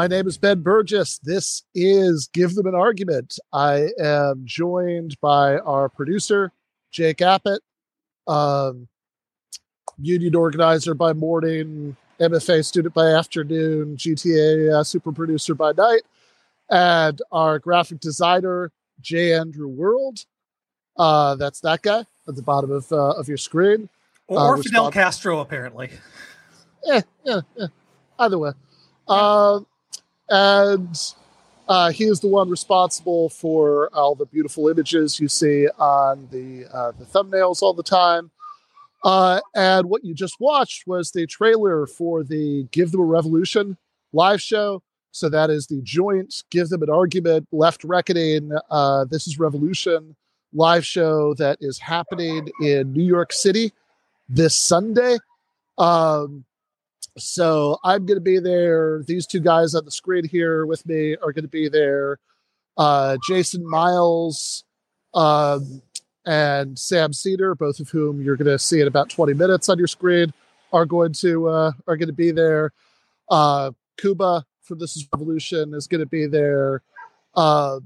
My name is Ben Burgis. This is Give Them an Argument. I am joined by our producer, Jake Appett, um, union organizer by morning, MFA student by afternoon, GTA uh, super producer by night, and our graphic designer, J. Andrew World. Uh, that's that guy at the bottom of, uh, of your screen. Or, uh, Fidel Castro, apparently. Yeah, yeah, yeah. Either way. Uh, and uh, he is the one responsible for all the beautiful images you see on the uh, the thumbnails all the time. Uh, and what you just watched was the trailer for the Give Them a Revolution live show. So that is the joint Give Them an Argument Left Reckoning. Uh, this is Revolution live show that is happening in New York City this Sunday. Um, so I'm going to be there. These two guys on the screen here with me are going to be there. Uh, Jason Myles um, and Sam Seder, both of whom you're going to see in about 20 minutes on your screen, are going to uh, are going to be there. Uh, Kuba from This Is Revolution is going to be there. Uh,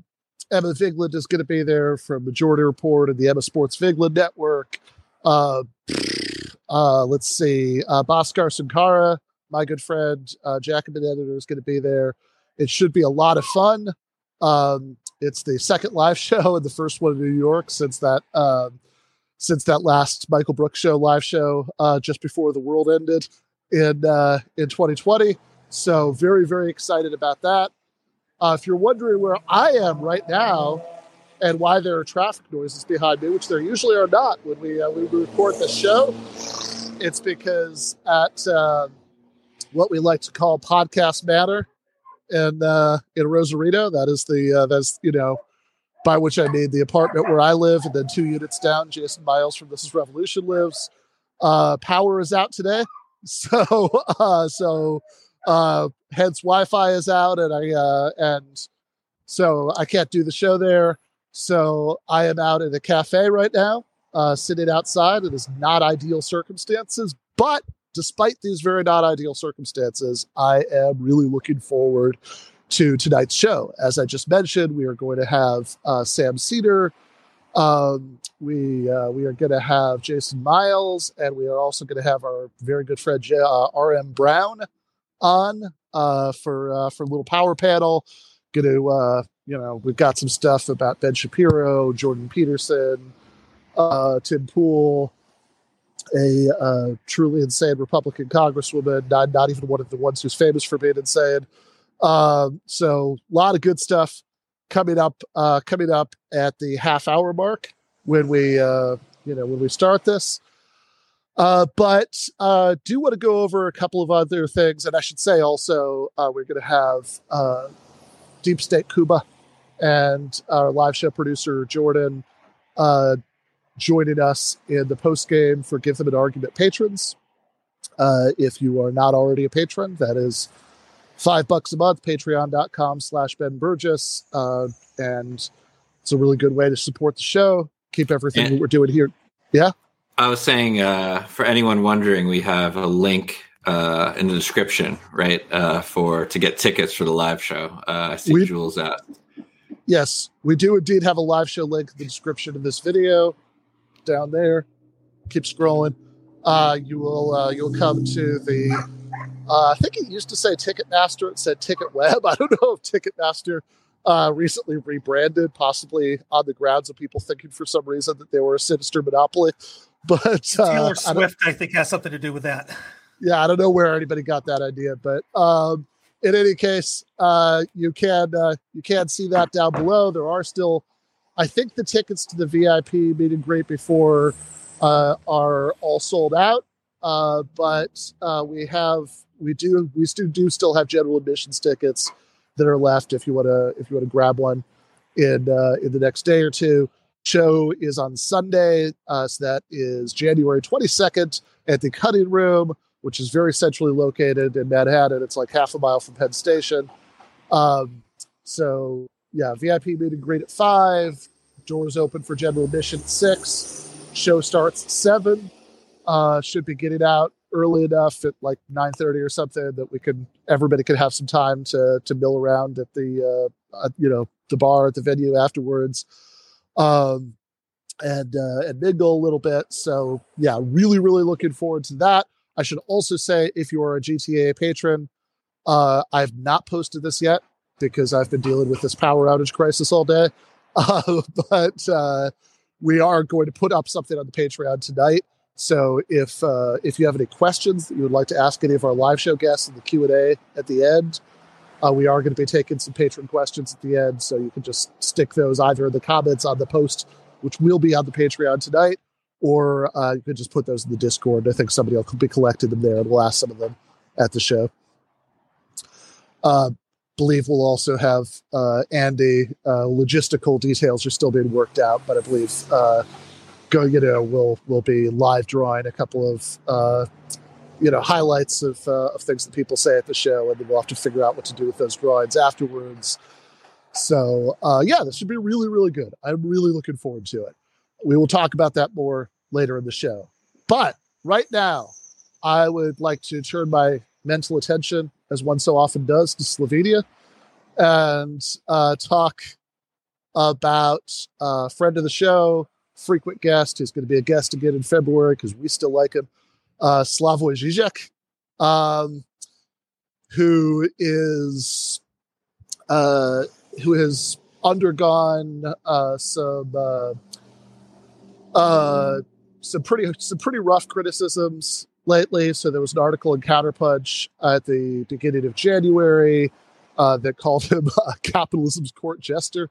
Emma Vigeland is going to be there from Majority Report and the Emma Sports Vigeland Network. Uh, uh, let's see, uh, Bhaskar Sunkara, my good friend, uh, Jacobin editor, is going to be there. It should be a lot of fun. Um, it's the second live show and the first one in New York since that um, since that last Michael Brooks show live show uh, just before the world ended in uh, in 2020. So very very excited about that. Uh, if you're wondering where I am right now, and why there are traffic noises behind me, which there usually are not when we uh, we record the show. It's because at uh, what we like to call Podcast Matter in uh, in Rosarito, that is the uh, that's you know by which I mean the apartment where I live, and then two units down, Jason Myles from This Is Revolution lives. Uh, power is out today, so uh, so uh, hence Wi-Fi is out, and I uh, and so I can't do the show there. So I am out at a cafe right now, uh, sitting outside. It is not ideal circumstances, but despite these very not ideal circumstances, I am really looking forward to tonight's show. As I just mentioned, we are going to have uh, Sam Seder. Um, we uh, we are going to have Jason Myles, and we are also going to have our very good friend uh, R.M. Brown on uh, for uh, for a little power panel. Going to uh, you know, we've got some stuff about Ben Shapiro, Jordan Peterson, uh, Tim Pool, a uh, truly insane Republican congresswoman, not, not even one of the ones who's famous for being insane. Um, so a lot of good stuff coming up, uh, coming up at the half hour mark when we, uh, you know, when we start this. Uh, but uh, do want to go over a couple of other things, and I should say also uh, we're going to have uh, Deep State Kuba and our live show producer Jordan uh, joining us in the post game for Give Them an Argument patrons. Uh, if you are not already a patron, that is five bucks a month, patreon.com slash Ben Burgis. Uh, and it's a really good way to support the show, keep everything and we're doing here. Yeah. I was saying, uh, for anyone wondering, we have a link uh, in the description, right, uh, for to get tickets for the live show. Uh, I see we, Jules at yes, we do indeed have a live show link in the description of this video down there. Keep scrolling. Uh, you will uh, you'll come to the. Uh, I think it used to say Ticketmaster. It said Ticket Web. I don't know if Ticketmaster uh, recently rebranded, possibly on the grounds of people thinking for some reason that they were a sinister monopoly. But uh, Taylor Swift, I, I, think, has something to do with that. Yeah, I don't know where anybody got that idea, but um, in any case, uh, you can uh, you can see that down below. There are still, I think, the tickets to the VIP meet and greet before uh, are all sold out. Uh, but uh, we have we do we still do still have general admissions tickets that are left if you want to if you want to grab one in uh, in the next day or two. Show is on Sunday, so that is January twenty second at the Cutting Room which is very centrally located in Manhattan. It's like half a mile from Penn Station. Um, so yeah, VIP meet and greet at five. Doors open for general admission at six. Show starts at seven. Uh, should be getting out early enough at like 9:30 or something that we could everybody could have some time to to mill around at the uh, you know the bar at the venue afterwards. Um, and uh, and mingle a little bit. So yeah, really, really looking forward to that. I should also say, if you are a GTA patron, uh, I've not posted this yet because I've been dealing with this power outage crisis all day. Uh, but uh, we are going to put up something on the Patreon tonight. So if uh, if you have any questions that you would like to ask any of our live show guests in the Q and A at the end, uh, we are going to be taking some patron questions at the end. So you can just stick those either in the comments on the post, which will be on the Patreon tonight, or uh, you can just put those in the Discord. I think somebody will be collecting them there, and we'll ask some of them at the show. Uh, believe we'll also have uh, Andy. Uh, logistical details are still being worked out, but I believe uh, going you know we'll we'll be live drawing a couple of uh, you know highlights of uh, of things that people say at the show, and then we'll have to figure out what to do with those drawings afterwards. So uh, yeah, this should be really really good. I'm really looking forward to it. We will talk about that more later in the show, but right now. I would like to turn my mental attention as one so often does, to Slovenia and uh, talk about a uh, friend of the show, frequent guest, who's going to be a guest again in February because we still like him, uh, Slavoj Žižek, um, who is uh, who has undergone uh, some uh, uh, some pretty some pretty rough criticisms lately. So there was an article in Counterpunch at the beginning of January uh, that called him capitalism's court jester,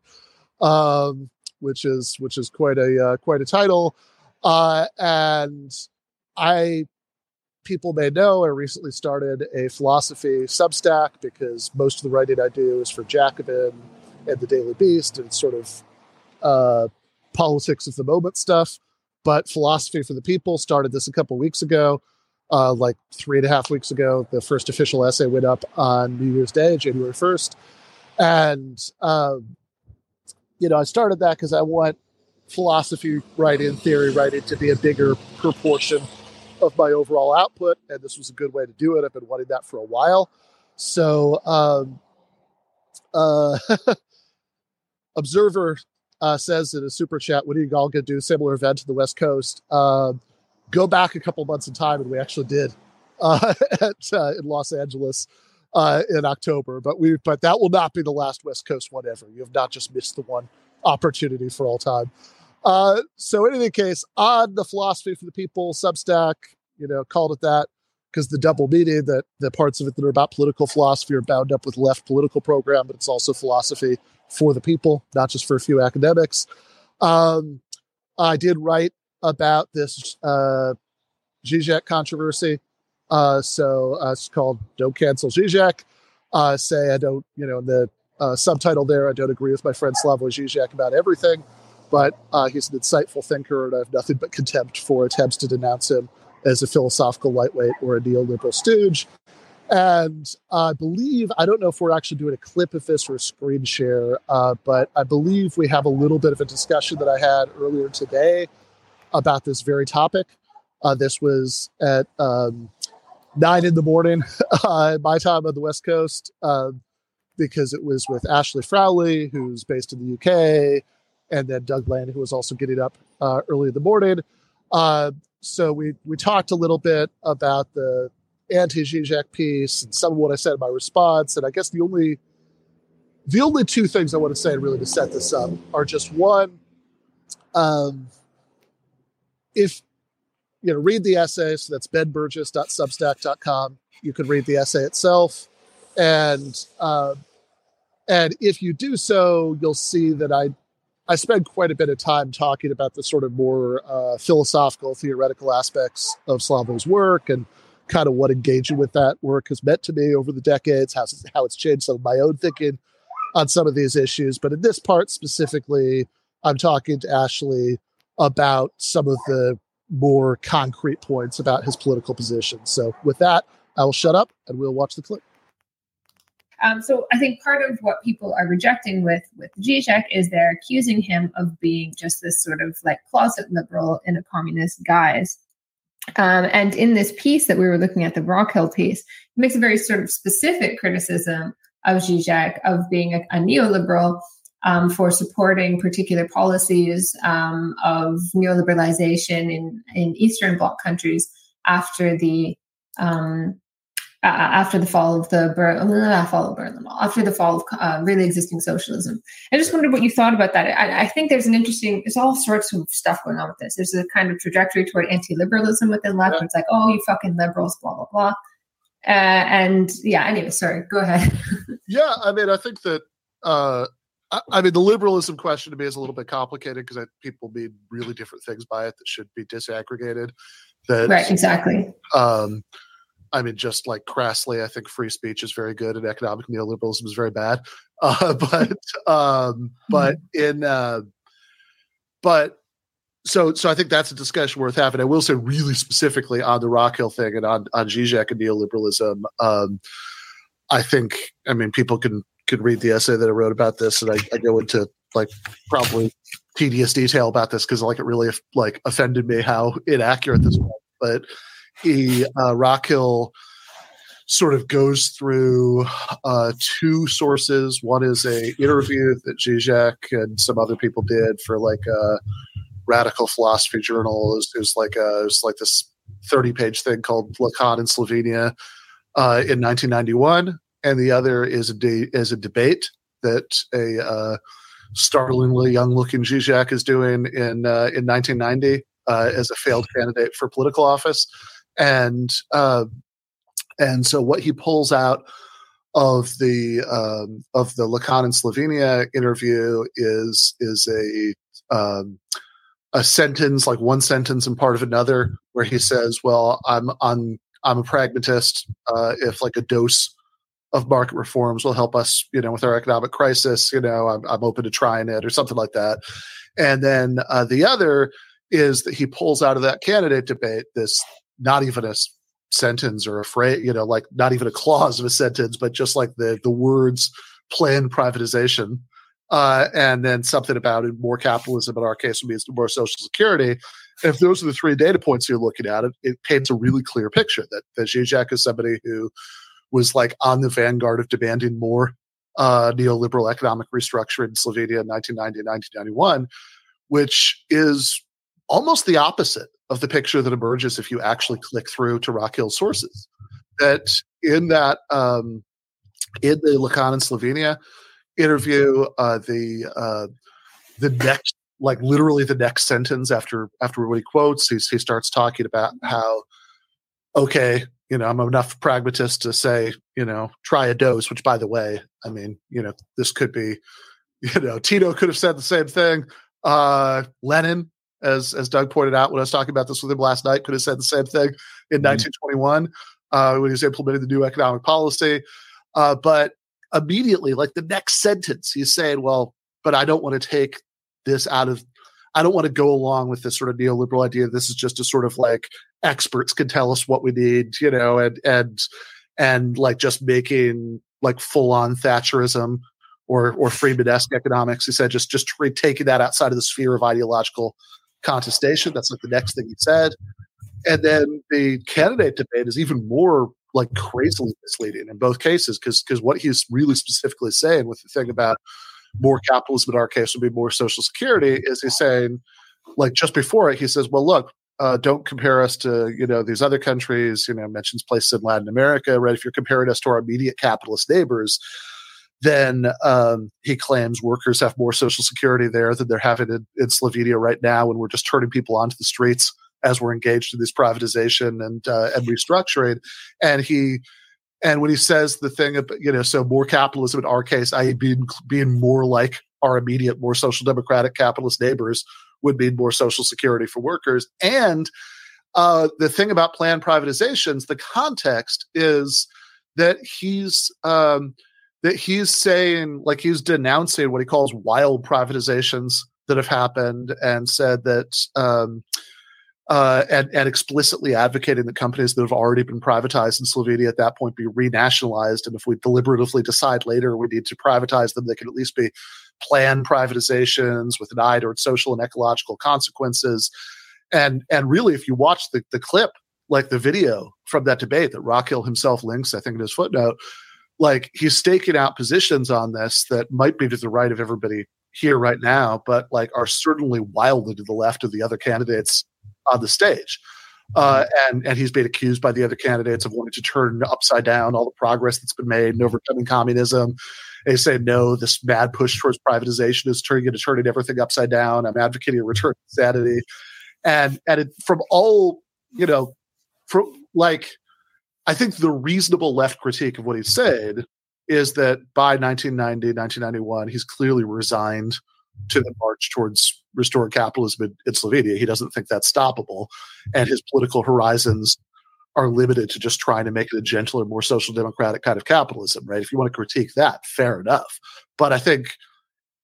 um, which is which is quite a uh, quite a title. Uh, and I people may know I recently started a philosophy Substack because most of the writing I do is for Jacobin and the Daily Beast and sort of uh, politics of the moment stuff. But philosophy for the people started this a couple weeks ago uh, like three and a half weeks ago. The first official essay went up on New Year's Day, January 1st. And, um, you know, I started that because I want philosophy writing, theory writing to be a bigger proportion of my overall output. And this was a good way to do it. I've been wanting that for a while. So, um, uh, Observer uh, says in a super chat, "What are you all going to do similar event to the West Coast? Uh, go back a couple months in time, and we actually did uh, at, uh, in Los Angeles uh, in October. But we, but that will not be the last West Coast one ever. You have not just missed the one opportunity for all time. Uh, so in any case, on the philosophy for the people Substack, you know, called it that because the double meaning that the parts of it that are about political philosophy are bound up with left political program, but it's also philosophy for the people, not just for a few academics. Um, I did write about this uh, Zizek controversy. Uh, so uh, it's called "Don't Cancel Zizek." Uh, say I don't, you know, in the uh, subtitle there, I don't agree with my friend Slavoj Zizek about everything, but uh, he's an insightful thinker, and I have nothing but contempt for attempts to denounce him as a philosophical lightweight or a neoliberal stooge. And I believe, I don't know if we're actually doing a clip of this or a screen share, uh, but I believe we have a little bit of a discussion that I had earlier today about this very topic. Uh, this was at um, nine in the morning, uh, my time on the West Coast, uh, because it was with Ashley Frawley, who's based in the UK, and then Doug Lain, who was also getting up uh, early in the morning. Uh, so we we talked a little bit about the anti-Zizek piece and some of what I said in my response, and I guess the only the only two things I want to say really to set this up are just one. Um, if you know, read the essay. So that's benburgis.substack.com. You can read the essay itself, and uh, and if you do so, you'll see that I I spend quite a bit of time talking about the sort of more uh, philosophical, theoretical aspects of Slavoj's work and kind of what engaging with that work has meant to me over the decades, how, how it's changed some of my own thinking on some of these issues. But in this part specifically, I'm talking to Ashley about some of the more concrete points about his political position. So, with that, I will shut up and we'll watch the clip. Um, so I think part of what people are rejecting with with Zizek is they're accusing him of being just this sort of like closet liberal in a communist guise. Um, and in this piece that we were looking at, the Rockhill piece, it makes a very sort of specific criticism of Zizek of being a, a neoliberal um, for supporting particular policies um, of neoliberalization in, in Eastern Bloc countries after the um, uh, after the fall of the Ber- uh, fall of Berlin Wall, after the fall of uh, really existing socialism. I just wondered what you thought about that. I, I, think there's an interesting, there's all sorts of stuff going on with this. There's a kind of trajectory toward anti-liberalism within left. Yeah. It's like, oh, you fucking liberals, blah blah blah. Uh, and yeah, anyway, sorry, go ahead. yeah, I mean, I think that I mean, the liberalism question to me is a little bit complicated because people mean really different things by it that should be disaggregated. That right, exactly. Um, I mean, just like crassly, I think free speech is very good and economic neoliberalism is very bad. Uh, but um, but mm-hmm. in uh, but so so I think that's a discussion worth having. I will say really specifically on the Rockhill thing and on on Zizek and neoliberalism. Um, I think I mean people can could read the essay that I wrote about this, and I, I go into like probably tedious detail about this because like it really like offended me how inaccurate this was. But he uh, Rockhill sort of goes through uh, two sources. One is a interview that Zizek and some other people did for like a radical philosophy journal. It was, like a, was like this thirty page thing called Lacan in Slovenia uh, in 1991 and the other is a de- is a debate that a uh, startlingly young-looking Zizek is doing in uh, in 1990 uh, as a failed candidate for political office, and uh, and so what he pulls out of the um, of the Lacan in Slovenia interview is is a um, a sentence like one sentence and part of another where he says, "Well, I'm I'm I'm a pragmatist. Uh, if like a dose of market reforms will help us, you know, with our economic crisis. You know, I'm, I'm open to trying it or something like that. And then uh, the other is that he pulls out of that candidate debate this not even a sentence or a phrase, you know, like not even a clause of a sentence, but just like the the words planned privatization. Uh, and then something about it, more capitalism in our case means more social security. If those are the three data points you're looking at, it, it paints a really clear picture that, that Zizek is somebody who was like on the vanguard of demanding more uh, neoliberal economic restructuring in Slovenia in 1990 and 1991, which is almost the opposite of the picture that emerges if you actually click through to Rockhill sources. That in that um, in the Lacan in Slovenia interview, uh, the uh, the next like literally the next sentence after after what he quotes, he starts talking about how okay, you know, I'm enough pragmatist to say, you know, try a dose, which by the way, I mean, you know, this could be, you know, Tito could have said the same thing. Uh, Lenin, as as Doug pointed out when I was talking about this with him last night, could have said the same thing in mm-hmm. 1921 uh, when he was implementing the new economic policy. Uh, but immediately, like the next sentence, he's saying, well, but I don't want to take this out of I don't want to go along with this sort of neoliberal idea. This is just a sort of like experts can tell us what we need, you know, and and and like just making like full on Thatcherism or or Friedman-esque economics. He said just just taking that outside of the sphere of ideological contestation. That's like the next thing he said. And then the candidate debate is even more like crazily misleading in both cases because because what he's really specifically saying with the thing about more capitalism in our case would be more social security is he's saying like just before it he says well look uh, don't compare us to you know these other countries you know mentions places in latin america right if you're comparing us to our immediate capitalist neighbors then um, he claims workers have more social security there than they're having in, in slovenia right now when we're just turning people onto the streets as we're engaged in this privatization and uh, and restructuring and he and when he says the thing about, you know, so more capitalism in our case, i.e., being, being more like our immediate, more social democratic capitalist neighbors would mean more social security for workers. And uh, the thing about planned privatizations, the context is that he's um, that he's saying, like he's denouncing what he calls wild privatizations that have happened, and said that um, uh, and, and explicitly advocating that companies that have already been privatized in Slovenia at that point be renationalized. And if we deliberatively decide later we need to privatize them, they can at least be planned privatizations with an eye toward social and ecological consequences. and and really, if you watch the the clip, like the video from that debate that Rockhill himself links, I think in his footnote, like he's staking out positions on this that might be to the right of everybody here right now, but like are certainly wildly to the left of the other candidates on the stage. Uh, mm-hmm. and and he's been accused by the other candidates of wanting to turn upside down all the progress that's been made in overcoming communism. They say no, this mad push towards privatization is turning into turning everything upside down. I'm advocating a return to sanity, and and it, from all you know, from like I think the reasonable left critique of what he said is that by 1990, 1991, he's clearly resigned to the march towards restored capitalism in, in Slovenia. He doesn't think that's stoppable. And his political horizons are limited to just trying to make it a gentler, more social democratic kind of capitalism, right? If you want to critique that, fair enough. But I think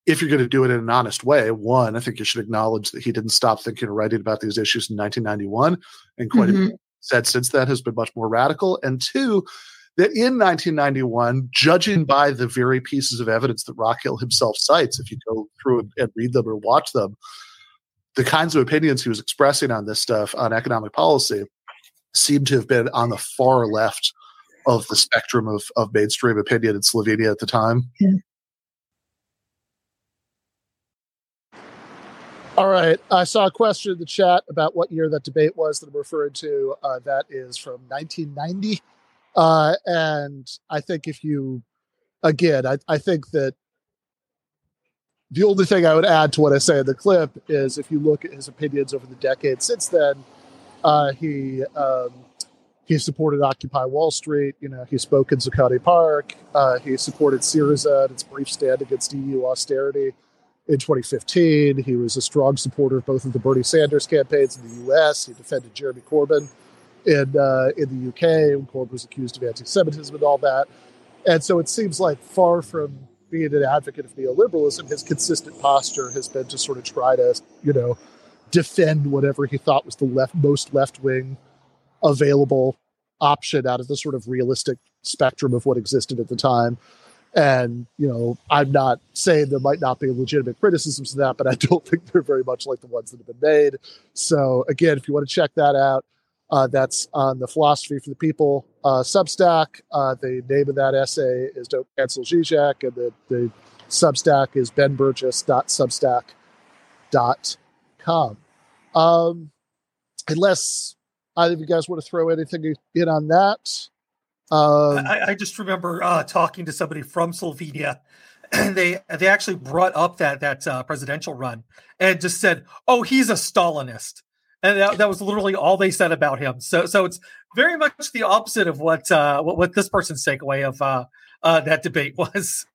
if you're going to do it in an honest way, one, I think you should acknowledge that he didn't stop thinking or writing about these issues in 1991, and quite mm-hmm. a bit said since then has been much more radical. And two, that in 1991, judging by the very pieces of evidence that Rockhill himself cites, if you go through and read them or watch them, the kinds of opinions he was expressing on this stuff on economic policy seem to have been on the far left of the spectrum of, of mainstream opinion in Slovenia at the time. Yeah. All right. I saw a question in the chat about what year that debate was that I'm referring to. Uh, that is from 1990. Uh, and I think if you, again, I, I think that the only thing I would add to what I say in the clip is if you look at his opinions over the decades since then, uh, he um, he supported Occupy Wall Street. You know, he spoke in Zuccotti Park. Uh, he supported Syriza in its brief stand against EU austerity in 2015. He was a strong supporter of both of the Bernie Sanders campaigns in the U.S. He defended Jeremy Corbyn in uh, in the UK when Corbyn was accused of anti-Semitism and all that. And so it seems like far from being an advocate of neoliberalism, his consistent posture has been to sort of try to, you know, defend whatever he thought was the left most left wing available option out of the sort of realistic spectrum of what existed at the time. And, you know, I'm not saying there might not be legitimate criticisms of that, but I don't think they're very much like the ones that have been made. So, again, if you want to check that out, uh, that's on the Philosophy for the People uh, Substack. Uh, the name of that essay is Don't Cancel Zizek, and the, the Substack is benburgis.substack.com. Um, unless either of you guys want to throw anything in on that. Um, I, I, just remember uh, talking to somebody from Slovenia, and they they actually brought up that that uh, presidential run and just said, "Oh, he's a Stalinist." and that, that was literally all they said about him. So so it's very much the opposite of what uh, what, what this person's takeaway of uh, uh, that debate was.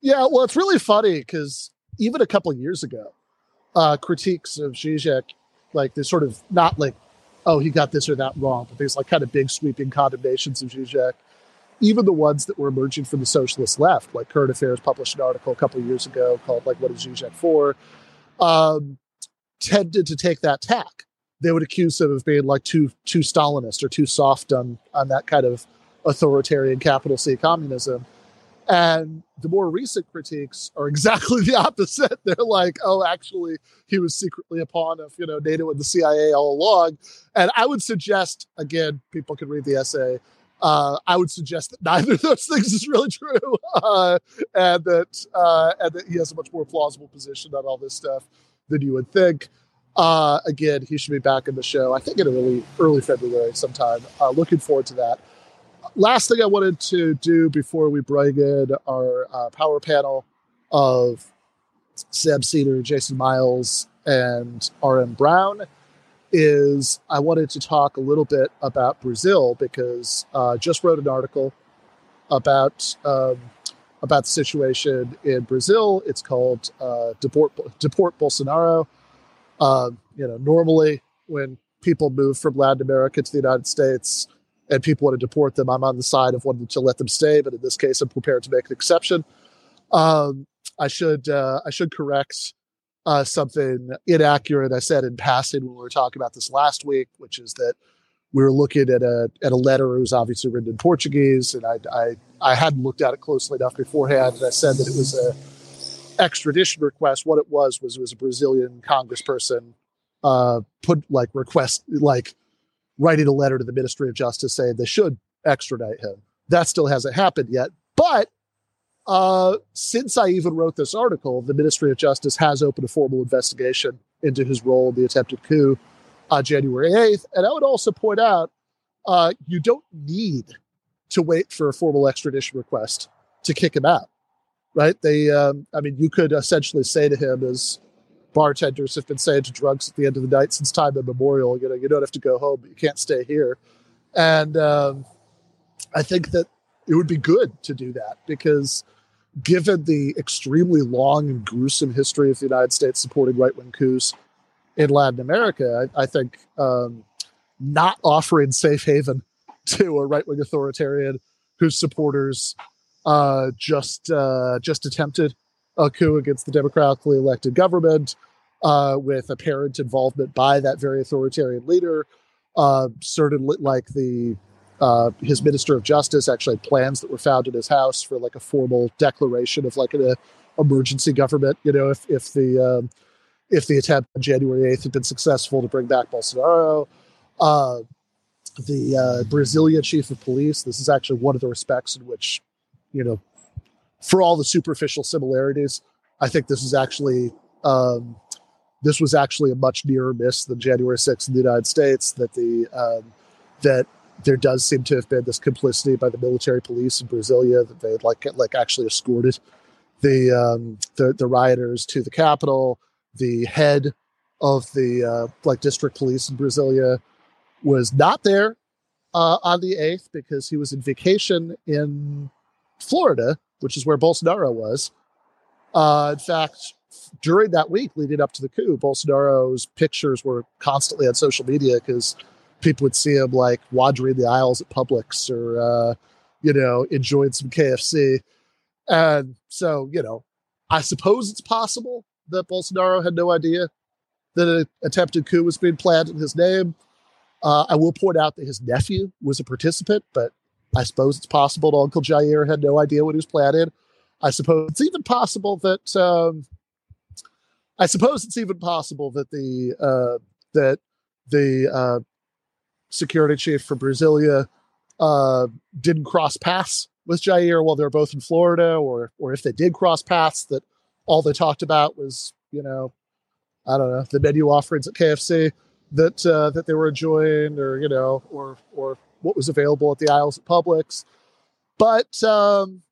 Yeah, well, it's really funny because even a couple years ago, uh, critiques of Zizek, like they sort of not like, oh, he got this or that wrong, but there's like kind of big sweeping condemnations of Zizek. Even the ones that were emerging from the socialist left, like Current Affairs published an article a couple years ago called like "What is Zizek for," um, tended to take that tack they would accuse him of being like too too Stalinist or too soft on on that kind of authoritarian capital C communism. And the more recent critiques are exactly the opposite. They're like, oh, actually, he was secretly a pawn of you know NATO and the CIA all along. And I would suggest, again, people can read the essay. Uh, I would suggest that neither of those things is really true, uh, and that uh, and that he has a much more plausible position on all this stuff than you would think. Uh, again, he should be back in the show. I think in early early February sometime. Uh, looking forward to that. Last thing I wanted to do before we bring in our uh, power panel of Sam Seder, Jason Myles, and R.M. Brown is I wanted to talk a little bit about Brazil because uh, just wrote an article about um, about the situation in Brazil. It's called uh, "Deport Deport Bolsonaro." Uh, you know, normally when people move from Latin America to the United States and people want to deport them, I'm on the side of wanting to let them stay. But in this case, I'm prepared to make an exception. Um, I should uh, I should correct uh, something inaccurate I said in passing when we were talking about this last week, which is that we were looking at a at a letter. It was obviously written in Portuguese, and I I, I hadn't looked at it closely enough beforehand, and I said that it was a extradition request, what it was was it was a Brazilian congressperson uh, put like request like writing a letter to the Ministry of Justice saying they should extradite him. That still hasn't happened yet. But uh, since I even wrote this article, the Ministry of Justice has opened a formal investigation into his role in the attempted coup on January 8th. And I would also point out uh, you don't need to wait for a formal extradition request to kick him out, right? They, um, I mean, you could essentially say to him, as bartenders have been saying to drugs at the end of the night since time immemorial, you know, you don't have to go home, but you can't stay here. And um, I think that it would be good to do that because given the extremely long and gruesome history of the United States supporting right wing coups in Latin America, I, I think um, not offering safe haven to a right wing authoritarian whose supporters uh, just uh, just attempted a coup against the democratically elected government uh, with apparent involvement by that very authoritarian leader. Uh, certainly, like the uh, his minister of justice actually had plans that were found in his house for like a formal declaration of like an emergency government. You know, if if the um, if the attempt on January eighth had been successful to bring back Bolsonaro. Uh, the uh, Brazilian chief of police. This is actually one of the respects in which, you know, for all the superficial similarities, I think this is actually um, this was actually a much nearer miss than January 6th in the United States. That the um, that there does seem to have been this complicity by the military police in Brasilia that they like like actually escorted the um, the, the rioters to the capital. The head of the uh, like district police in Brasilia was not there uh, on the 8th because he was in vacation in Florida, which is where Bolsonaro was. Uh, in fact, during that week leading up to the coup, Bolsonaro's pictures were constantly on social media because people would see him like wandering the aisles at Publix or, uh, you know, enjoying some KFC. And so, you know, I suppose it's possible that Bolsonaro had no idea that an attempted coup was being planned in his name. Uh, I will point out that his nephew was a participant, but I suppose it's possible that Uncle Jair had no idea what he was planning. I suppose it's even possible that um, I suppose it's even possible that the uh, that the uh, security chief for Brasilia uh, didn't cross paths with Jair while they were both in Florida, or or if they did cross paths, that all they talked about was you know I don't know the menu offerings at KFC that uh, that they were enjoying, or you know, or or what was available at the aisles at Publix. But um,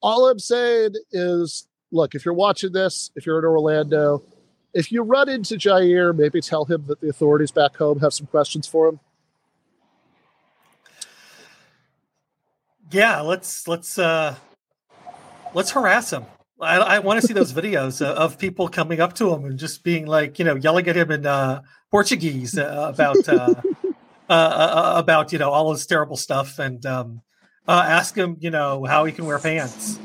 all I'm saying is, look, if you're watching this, if you're in Orlando, if you run into Jair, maybe tell him that the authorities back home have some questions for him. Yeah, let's let's uh let's harass him. I, I want to see those videos uh, of people coming up to him and just being like, you know, yelling at him in uh, Portuguese uh, about uh, uh, uh, about you know all this terrible stuff, and um, ask him, you know, how he can wear pants.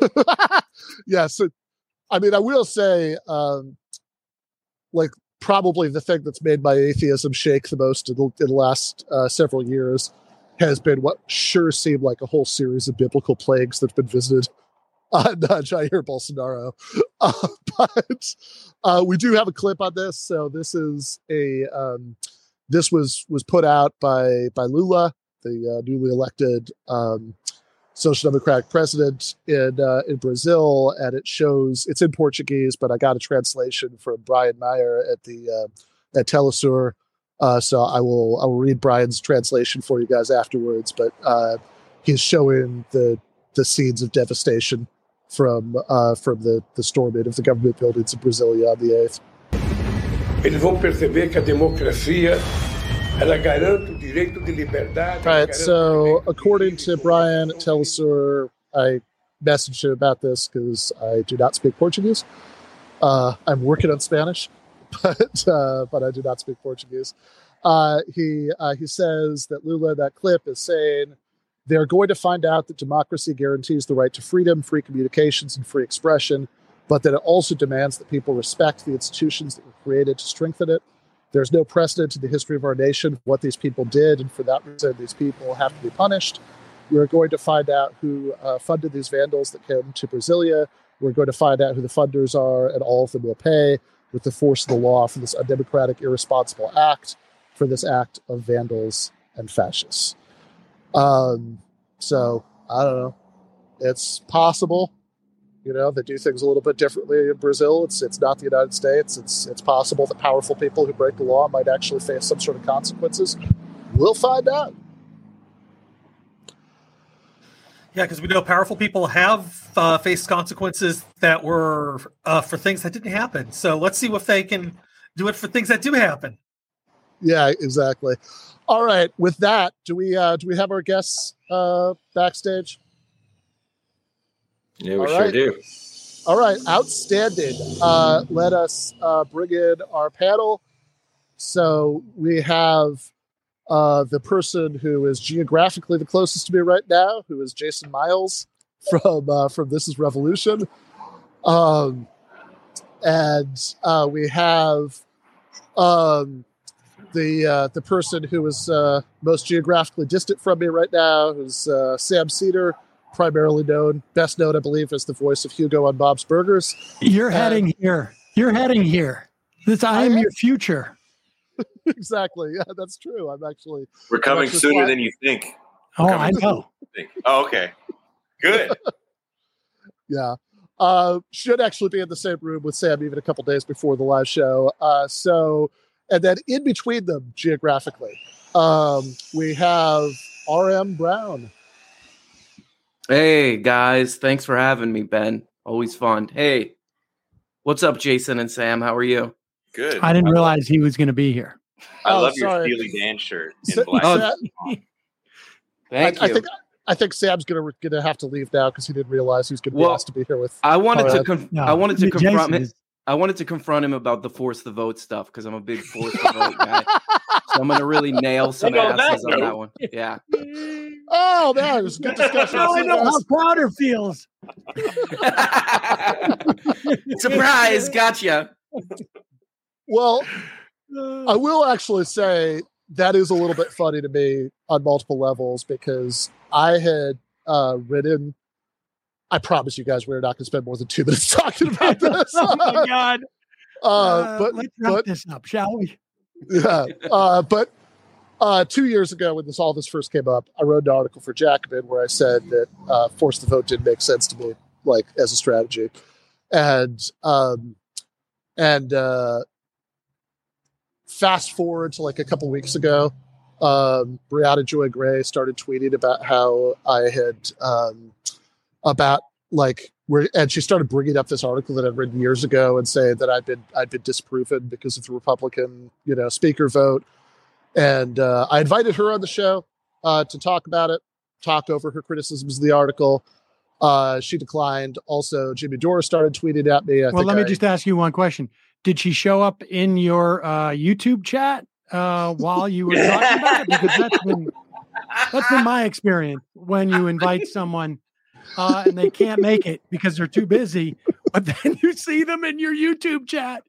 yes, I mean, I will say, um, like, probably the thing that's made my atheism shake the most in the, in the last several years has been what sure seemed like a whole series of biblical plagues that've been visited on uh, Jair Bolsonaro. Uh, but uh, we do have a clip on this. So this is a um, this was was put out by by Lula, the uh, newly elected um, social democratic president in uh, in Brazil, and it shows it's in Portuguese, but I got a translation from Brian Meyer at the uh, at Telesur. Uh, so I will I will read Brian's translation for you guys afterwards. But uh, he's showing the the scenes of devastation from uh, from the, the storming of the government buildings in Brasilia on the 8th. Eles vão perceber que a democracia ela garante o direito de liberdade. Right, so according to Brian Telesur, I messaged him about this because I do not speak Portuguese. Uh, I'm working on Spanish, but uh, but I do not speak Portuguese. Uh, he uh, he says that Lula, that clip is saying they're going to find out that democracy guarantees the right to freedom, free communications, and free expression, but that it also demands that people respect the institutions that were created to strengthen it. There's no precedent in the history of our nation what these people did, and for that reason, these people have to be punished. We're going to find out who uh, funded these vandals that came to Brasilia. We're going to find out who the funders are, and all of them will pay. with the force of the law for this undemocratic, irresponsible act, for this act of vandals and fascists. Um, so I don't know. It's possible, you know, they do things a little bit differently in Brazil. It's it's not the United States. It's it's possible that powerful people who break the law might actually face some sort of consequences. We'll find out. Yeah, because we know powerful people have uh, faced consequences that were uh, for things that didn't happen. So let's see if they can do it for things that do happen. Yeah, exactly. All right. With that, do we uh, do we have our guests uh, backstage? Yeah, we All sure right. do. All right, outstanding. Uh, let us uh, bring in our panel. So we have uh, the person who is geographically the closest to me right now, who is Jason Myles from uh, from This Is Revolution, um, and uh, we have um, the uh, the person who is uh, most geographically distant from me right now, who's uh, Sam Seder, primarily known, best known, I believe, as the voice of Hugo on Bob's Burgers. You're and, heading here. You're heading here. This I am your future. exactly. Yeah, that's true. I'm actually. We're coming actually sooner than you think. oh, I know. Oh, okay. Good. yeah. Uh, should actually be in the same room with Sam even a couple days before the live show. Uh, so, and then in between them geographically, um, we have RM Brown. Hey guys, thanks for having me, Ben. Always fun. Hey, what's up, Jason and Sam? How are you? Good. I didn't I realize he was going to be here. I oh, love sorry. your Steely Dan shirt in so, black. Oh, thank I, you. I think I think Sam's gonna gonna have to leave now because he didn't realize he was gonna well, be asked to be here with. I wanted to conf- no, I wanted to confront him. I wanted to confront him about the force the vote stuff because I'm a big force the vote guy. So I'm gonna really nail some asses on that one. Yeah. Oh man, it was a good discussion. now I know how Crowder feels. Surprise, gotcha. Well, I will actually say that is a little bit funny to me on multiple levels because I had uh, written. I promise you guys, we're not going to spend more than two minutes talking about this. oh my god! Uh, uh, but let's wrap but, this up, shall we? Yeah, uh, but uh, two years ago, when this all this first came up, I wrote an article for Jacobin where I said that uh, force the vote didn't make sense to me, like as a strategy, and um, and uh, fast forward to like a couple weeks ago, um, Briahna Joy Gray started tweeting about how I had um, about like where, and she started bringing up this article that I'd written years ago and saying that I'd been I'd been disproven because of the Republican you know speaker vote, and uh, I invited her on the show uh, to talk about it, talk over her criticisms of the article. Uh, she declined. Also, Jimmy Dore started tweeting at me. I well, let me I, just ask you one question. Did she show up in your uh, YouTube chat uh, while you were talking about it? Because that's been that's been my experience when you invite someone uh, and they can't make it because they're too busy, but then you see them in your YouTube chat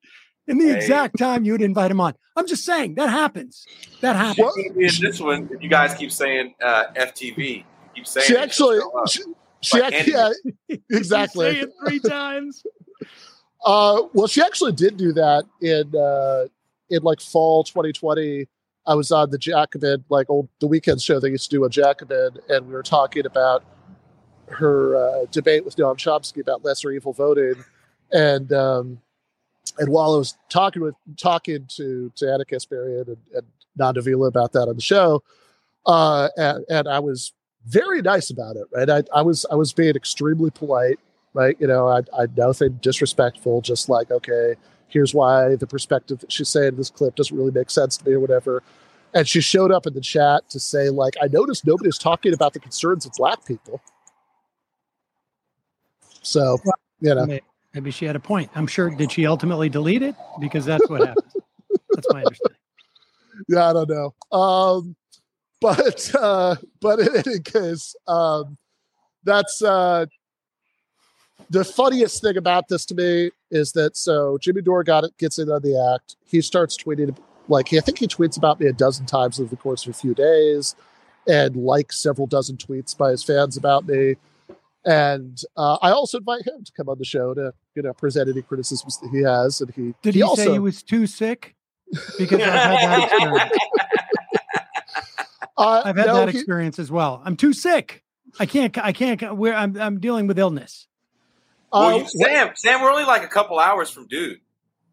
in the hey. exact time you would invite them on. I'm just saying that happens. That happens. Well, in this one, you guys keep saying uh, FTV. Keep saying she actually. She, she actually, yeah, exactly. say it three times. Uh, well, she actually did do that in uh, in like fall 2020. I was on the Jacobin, like old the weekend show they used to do a Jacobin, and we were talking about her uh, debate with Noam Chomsky about lesser evil voting, and um, and while I was talking with talking to to Ana Kasparian and, and Nando Vila about that on the show, uh, and, and I was very nice about it. Right, I, I was I was being extremely polite right? You know, I, I nothing disrespectful, just like, okay, here's why the perspective that she's saying in this clip doesn't really make sense to me or whatever. And she showed up in the chat to say, like, I noticed nobody's talking about the concerns of black people. So, you know. Maybe she had a point. I'm sure. Did she ultimately delete it? Because that's what happened. that's my understanding. Yeah, I don't know. Um, but uh, but in any case, um, that's uh, the funniest thing about this to me is that so Jimmy Dore got it, gets in on the act. He starts tweeting like I think he tweets about me a dozen times over the course of a few days, and likes several dozen tweets by his fans about me. And uh, I also invite him to come on the show to you know present any criticisms that he has. And he did he, he also, say he was too sick? Because I've had that experience. Uh, I've had no, that experience he, as well. I'm too sick. I can't. I can't. Where I'm. I'm dealing with illness. Well, you, uh, Sam. Sam, we're only like a couple hours from dude.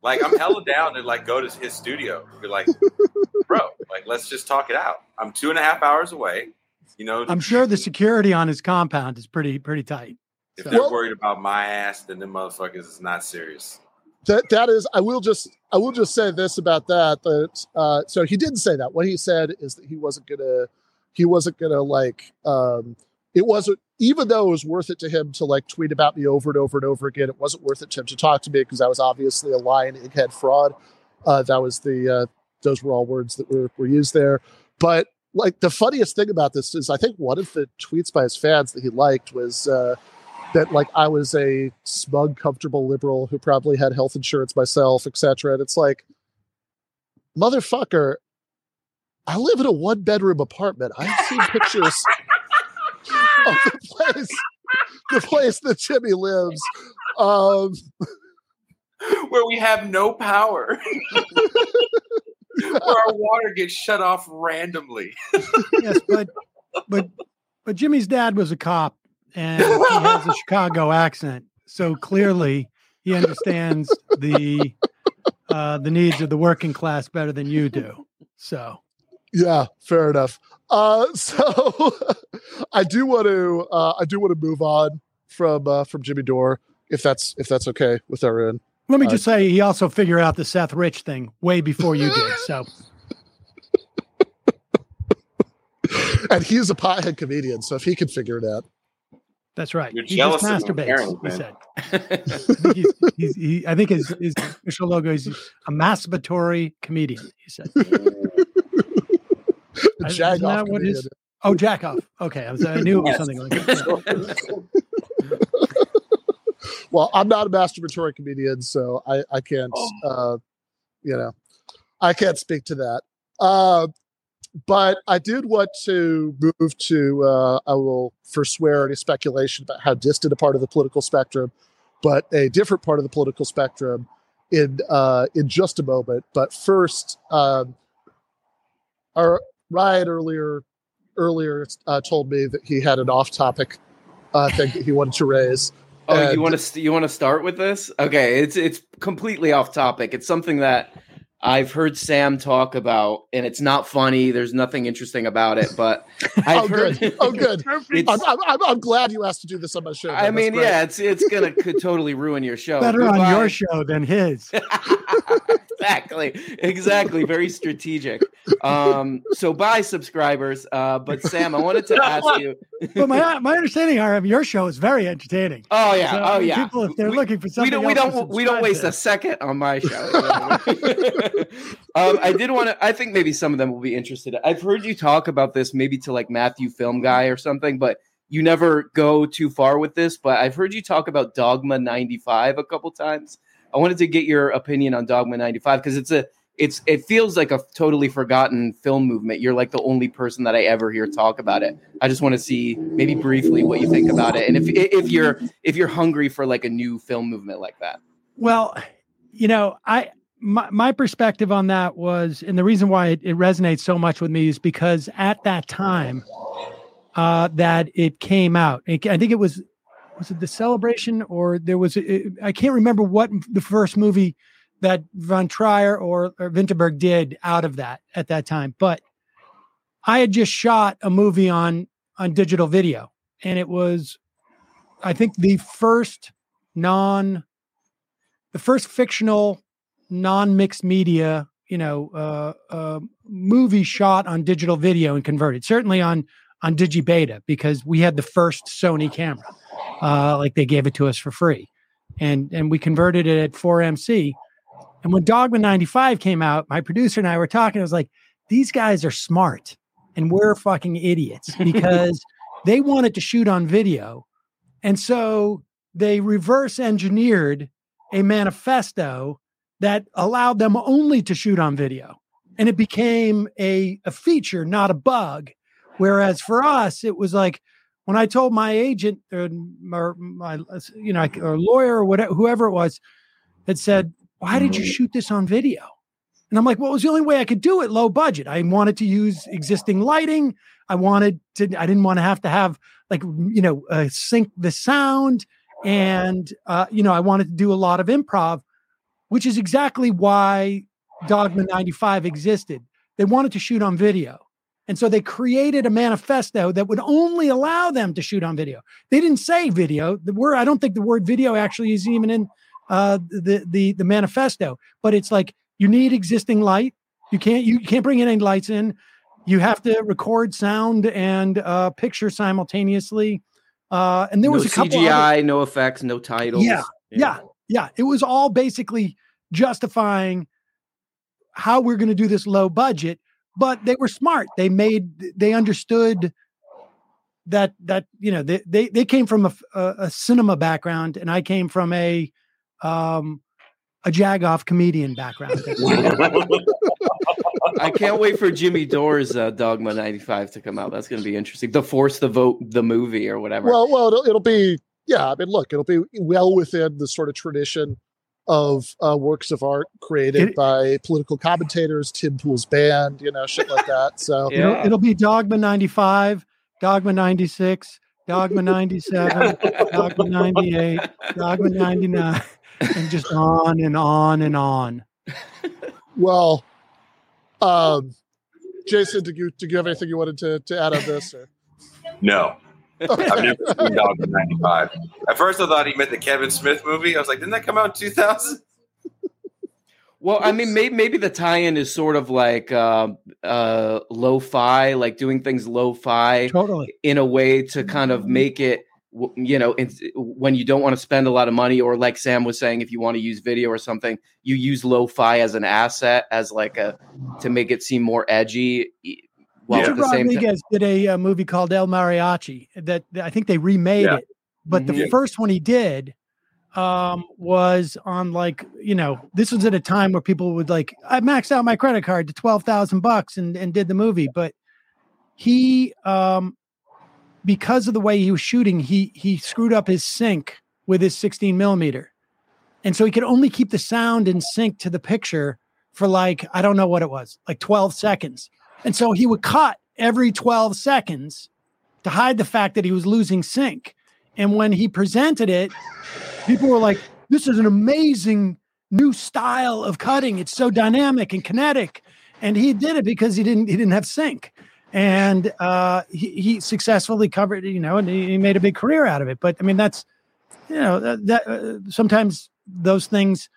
Like I'm hella down to like go to his studio. And be like, bro, like let's just talk it out. I'm two and a half hours away. You know, I'm sure the security on his compound is pretty pretty tight. If so. they're well, worried about my ass, then them motherfuckers is not serious. That that is, I will just I will just say this about that. That uh, so he didn't say that. What he said is that he wasn't gonna he wasn't gonna like um, it wasn't even though it was worth it to him to like tweet about me over and over and over again. It wasn't worth it to him to talk to me because I was obviously a lying egghead fraud. Uh, that was the uh, those were all words that were were used there. But like the funniest thing about this is I think one of the tweets by his fans that he liked was uh, that like I was a smug, comfortable liberal who probably had health insurance myself, etc. And it's like, motherfucker, I live in a one bedroom apartment. I've seen pictures of the place, the place that Jimmy lives. Um, where we have no power. where our water gets shut off randomly. yes, but but but Jimmy's dad was a cop and he has a Chicago accent. So clearly he understands the uh, the needs of the working class better than you do. So yeah, fair enough. Uh, so I do want to uh, I do want to move on from uh, from Jimmy Dore if that's if that's okay with everyone. Let me uh, just say he also figured out the Seth Rich thing way before you did. So and he's a pothead comedian, so if he can figure it out. That's right. You're he jealous just masturbates. he said. I think, he's, he's, he, I think his, his official logo is a masturbatory comedian. He said. Jack off. What is, oh, jack off. Okay, I, was, I knew it was something like that. well, I'm not a masturbatory comedian, so I, I can't, oh. uh, you know, I can't speak to that. Uh, but I did want to move to, uh, I will forswear any speculation about how distant a part of the political spectrum, but a different part of the political spectrum in uh, in just a moment. But first, um, our Ryan earlier earlier uh, told me that he had an off-topic uh, thing that he wanted to raise. Oh, and you want to you want to start with this? Okay, it's it's completely off topic. It's something that I've heard Sam talk about, and it's not funny. There's nothing interesting about it, but I've oh, heard. Good. Oh, good. I'm, I'm, I'm, glad you asked to do this on my show. I mean, yeah, it's it's gonna could totally ruin your show. Better Goodbye. on your show than his. Exactly, exactly. Very strategic. Um, so bye, subscribers. Uh, but Sam, I wanted to ask you. but my my understanding, of your show is very entertaining. Oh yeah, so, oh yeah. People, if they're we, looking for something, we don't we don't we don't waste to. a second on my show. um, I did want to. I think maybe some of them will be interested. I've heard you talk about this, maybe to like Matthew Film Guy or something, but you never go too far with this. But I've heard you talk about Dogma ninety five a couple times. I wanted to get your opinion on Dogma ninety five because it's a it's it feels like a totally forgotten film movement. You're like the only person that I ever hear talk about it. I just want to see maybe briefly what you think about it, and if if you're if you're hungry for like a new film movement like that. Well, you know, I my, my perspective on that was, and the reason why it, it resonates so much with me is because at that time uh, that it came out, it, I think it was, was it the celebration or there was, I can't remember what the first movie that Von Trier or, or Vinterberg did out of that at that time. But I had just shot a movie on, on digital video and it was, I think the first non, the first fictional non-mixed media, you know, uh, uh, movie shot on digital video and converted. Certainly on on digibeta because we had the first Sony camera, uh, like they gave it to us for free, and and we converted it at 4MC. And when Dogma 95 came out, my producer and I were talking. I was like, these guys are smart, and we're fucking idiots because they wanted to shoot on video, and so they reverse engineered a manifesto that allowed them only to shoot on video. And it became a, a feature, not a bug. Whereas for us, it was like, when I told my agent or my, my you know, or lawyer or whatever, whoever it was, had said, "Why did you mm-hmm. shoot this on video?" And I'm like, "Well, it was the only way I could do it, low budget. I wanted to use existing lighting. I wanted to. I didn't want to have to have like you know uh, sync the sound, and uh, you know, I wanted to do a lot of improv, which is exactly why Dogma 95 existed. They wanted to shoot on video." And so they created a manifesto that would only allow them to shoot on video. They didn't say video. The word I don't think the word video actually is even in uh, the the the manifesto, but it's like you need existing light. You can't you can't bring any lights in. You have to record sound and uh, picture simultaneously. Uh, and there no was a couple CGI, other, no effects, no titles. Yeah, yeah, yeah. It was all basically justifying how we're going to do this low budget but they were smart. They made they understood that that you know they they, they came from a, a, a cinema background, and I came from a um a jagoff comedian background. I can't wait for Jimmy Dore's uh, Dogma 95 to come out. That's going to be interesting. The Force the Vote, the movie or whatever. Well, well, it'll, it'll be, yeah. I mean, look, it'll be well within the sort of tradition of uh, works of art created it, by political commentators, Tim Pool's band, you know, shit like that. So yeah. it'll, it'll be Dogma 95, Dogma 96, Dogma 97, Dogma 98, Dogma 99, and just on and on and on. Well, um, Jason, did you did you have anything you wanted to, to add on this? Or? No. I've never seen Dogma 95. At first, I thought he meant the Kevin Smith movie. I was like, didn't that come out in 2000? Well, I mean, maybe maybe the tie-in is sort of like uh, uh, lo-fi, like doing things lo-fi, totally in a way to kind of make it, you know, when you don't want to spend a lot of money, or like Sam was saying, if you want to use video or something, you use lo-fi as an asset, as like a to make it seem more edgy. Well, Richard Rodriguez did a, a, movie called El Mariachi that, that I think they remade yeah. it, but the mm-hmm. first one he did um, was on like you know this was at a time where people would like I maxed out my credit card to twelve thousand bucks and and did the movie, but he um because of the way he was shooting, he he screwed up his sync with his sixteen millimeter, and so he could only keep the sound in sync to the picture for like I don't know what it was, like twelve seconds and so he would cut every 12 seconds to hide the fact that he was losing sync. And when he presented it, people were like, this is an amazing new style of cutting. It's so dynamic and kinetic. And he did it because he didn't he didn't have sync. And uh, he, he successfully covered, you know, and he, made a big career out of it. But I mean, that's, you know, that, that uh, sometimes those things,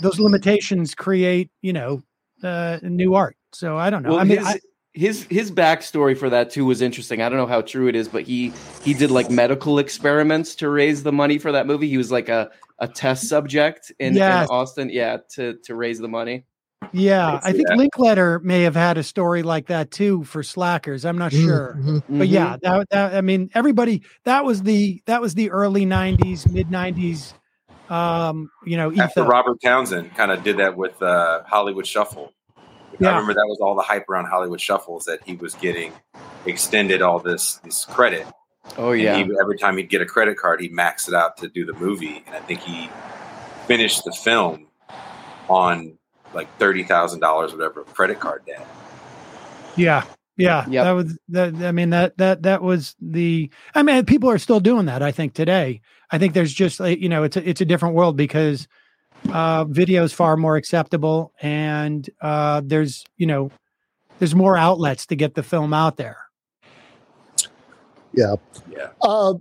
those limitations create, you know, uh, new art. So I don't know. Well, I mean, his, I, his his backstory for that too was interesting. I don't know how true it is, but he he did like medical experiments to raise the money for that movie. He was like a, a test subject in, yes. in Austin, yeah, to to raise the money. Yeah, I think Linklater may have had a story like that too for Slackers. I'm not mm-hmm. sure, mm-hmm. but yeah, that, that I mean, everybody that was the that was the early '90s, mid '90s. Um, you know, after Robert Townsend kind of did that with uh, Hollywood Shuffle. Yeah. I remember that was all the hype around Hollywood Shuffles that he was getting extended all this this credit. Oh yeah. He, every time he'd get a credit card, he'd max it out to do the movie, and I think he finished the film on like thirty thousand dollars, whatever credit card debt. Yeah, yeah, yep. that was that. I mean that that that was the. I mean, people are still doing that. I think today. I think there's just you know it's a, it's a different world because uh, video is far more acceptable, and uh, there's you know there's more outlets to get the film out there. Yeah, yeah. Uh,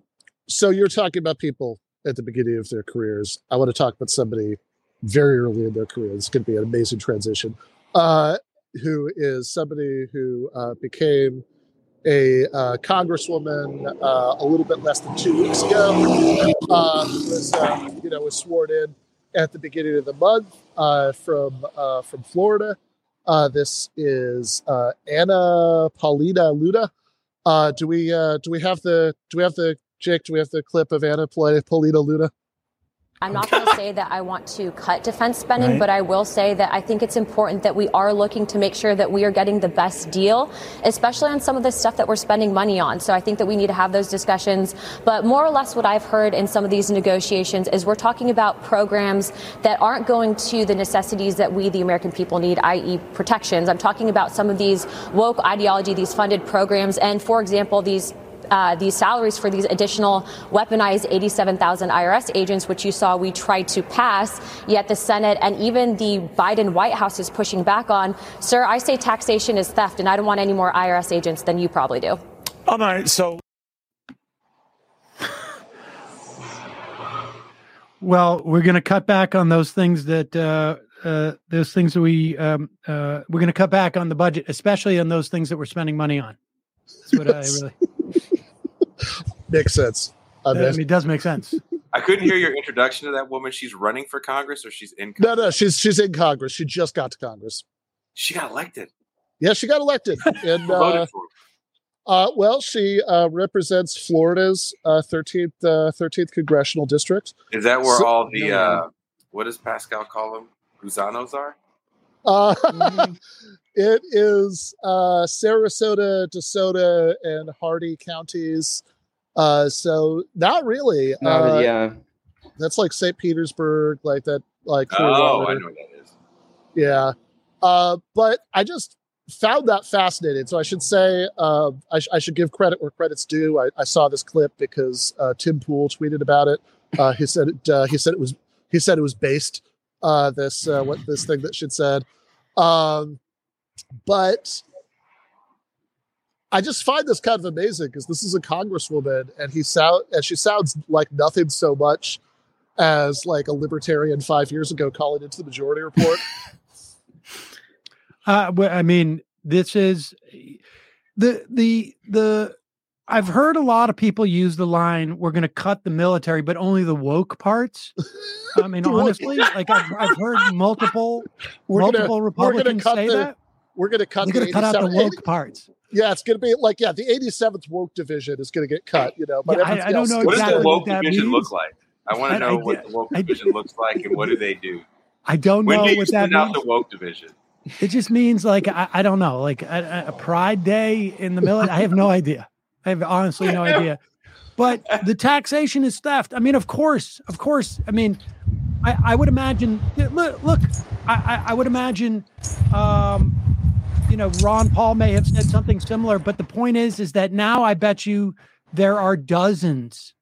so you're talking about people at the beginning of their careers. I want to talk about somebody very early in their career. It's going to be an amazing transition. Uh, who is somebody who uh, became a uh, congresswoman uh, a little bit less than two weeks ago. Uh, was uh, you know was sworn in at the beginning of the month uh, from uh, from Florida. Uh, this is uh, Anna Paulina Luna. Uh, do we uh, do we have the do we have the Jake? Do we have the clip of Anna Paulina Luna? I'm not going to say that I want to cut defense spending, right. but I will say that I think it's important that we are looking to make sure that we are getting the best deal, especially on some of the stuff that we're spending money on. So I think that we need to have those discussions. But more or less, what I've heard in some of these negotiations is we're talking about programs that aren't going to the necessities that we, the American people, need, i.e., protections. I'm talking about some of these woke ideology, these funded programs, and for example, these uh, these salaries for these additional weaponized 87,000 IRS agents, which you saw we tried to pass, yet the Senate and even the Biden White House is pushing back on. Sir, I say taxation is theft, and I don't want any more IRS agents than you probably do. All right, so. Well, we're going to cut back on those things that uh, uh, those things that we um, uh, we're going to cut back on the budget, especially on those things that we're spending money on. That's what yes. I really makes sense. I mean, it does make sense. I couldn't hear your introduction to that woman. She's running for Congress, or she's in. Congress? No, no, she's she's in Congress. She just got to Congress. She got elected. Yeah, she got elected, and uh, uh, well, she uh, represents Florida's uh, thirteenth uh, thirteenth congressional district. Is that where so, all the uh, what does Pascal call them? Gusanos are. Uh, mm-hmm. It is uh, Sarasota, DeSoto, and Hardee counties. Uh, so not really. uh, yeah, that's like St. Petersburg, like that. Like oh, I know what that is. Yeah, uh, but I just found that fascinating. So I should say uh, I, sh- I, should give credit where credit's due. I, I saw this clip because uh, Tim Pool tweeted about it. Uh, he said it, uh, he said it was he said it was based uh, this uh, what this thing that she said. Um, but I just find this kind of amazing because this is a congresswoman, and he sound and she sounds like nothing so much as like a libertarian five years ago calling into the Majority Report. uh, I mean, this is the the the I've heard a lot of people use the line, we're going to cut the military, but only the woke parts. I mean, honestly, like I've, I've heard multiple, we're multiple gonna, Republicans say the, that. We're going to cut, we're going to cut out the woke 80, parts. Yeah, it's going to be like, yeah, the 87th woke division is going to get cut, you know, but yeah, I, I, don't know what exactly does the woke division means. look like? I want to know I, what the woke division looks like and what do they do? I don't when know do what that means. out the woke division? It just means like, I, I don't know, like a, a pride day in the military. I have no idea. I have honestly no idea. But the taxation is theft. I mean, of course, of course. I mean, I, I would imagine. Look, look I, I would imagine. Um, you know, Ron Paul may have said something similar, but the point is, is that now I bet you there are dozens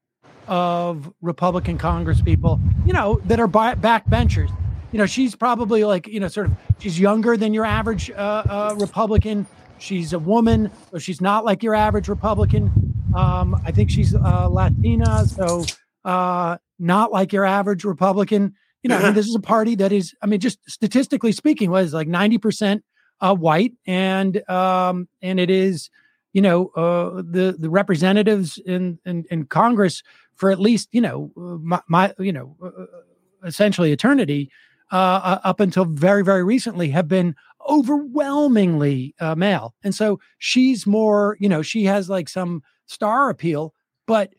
of Republican Congress people, you know, that are backbenchers. You know, she's probably like, you know, sort of, she's younger than your average uh, uh, Republican She's a woman, so she's not like your average Republican. Um, I think she's uh, Latina, so uh, not like your average Republican. You know, I mean, this is a party that is, I mean, just statistically speaking, was like ninety percent uh, white, and um, and it is, you know, uh, the the representatives in, in, in Congress for at least you know my, my you know uh, uh, essentially eternity uh, up until very very recently have been overwhelmingly uh, male. And so she's more, you know, she has like some star appeal, but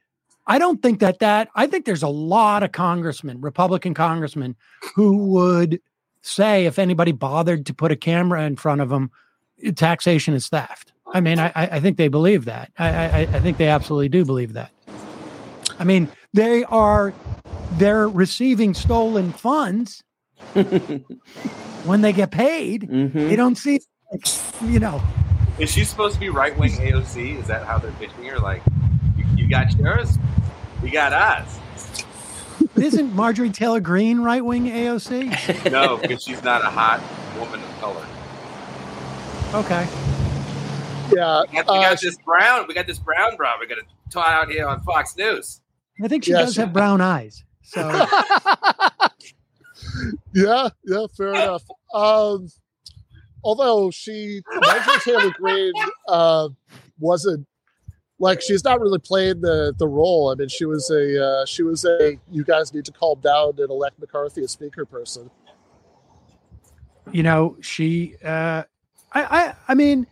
I don't think that that, I think there's a lot of congressmen, Republican congressmen, who would say if anybody bothered to put a camera in front of them, taxation is theft. I mean, I, I think they believe that. I, I, I think they absolutely do believe that. I mean, they are, they're receiving stolen funds when they get paid, mm-hmm. they don't see, you know. Is she supposed to be right wing AOC? Is that how they're pitching her? Like, you, you got yours, we got us. Isn't Marjorie Taylor Greene right wing AOC? no, because she's not a hot woman of color. Okay. Yeah, we got, we got uh, this brown. We got this brown bra. We're gonna talk out here on Fox News. I think she yes. does have brown eyes. So yeah, yeah, fair enough. Um, although she, Marjorie Taylor Greene, uh, wasn't like she's not really playing the the role. I mean, she was a uh, she was a you guys need to calm down and elect McCarthy a speaker person. You know, she. Uh, I I I mean,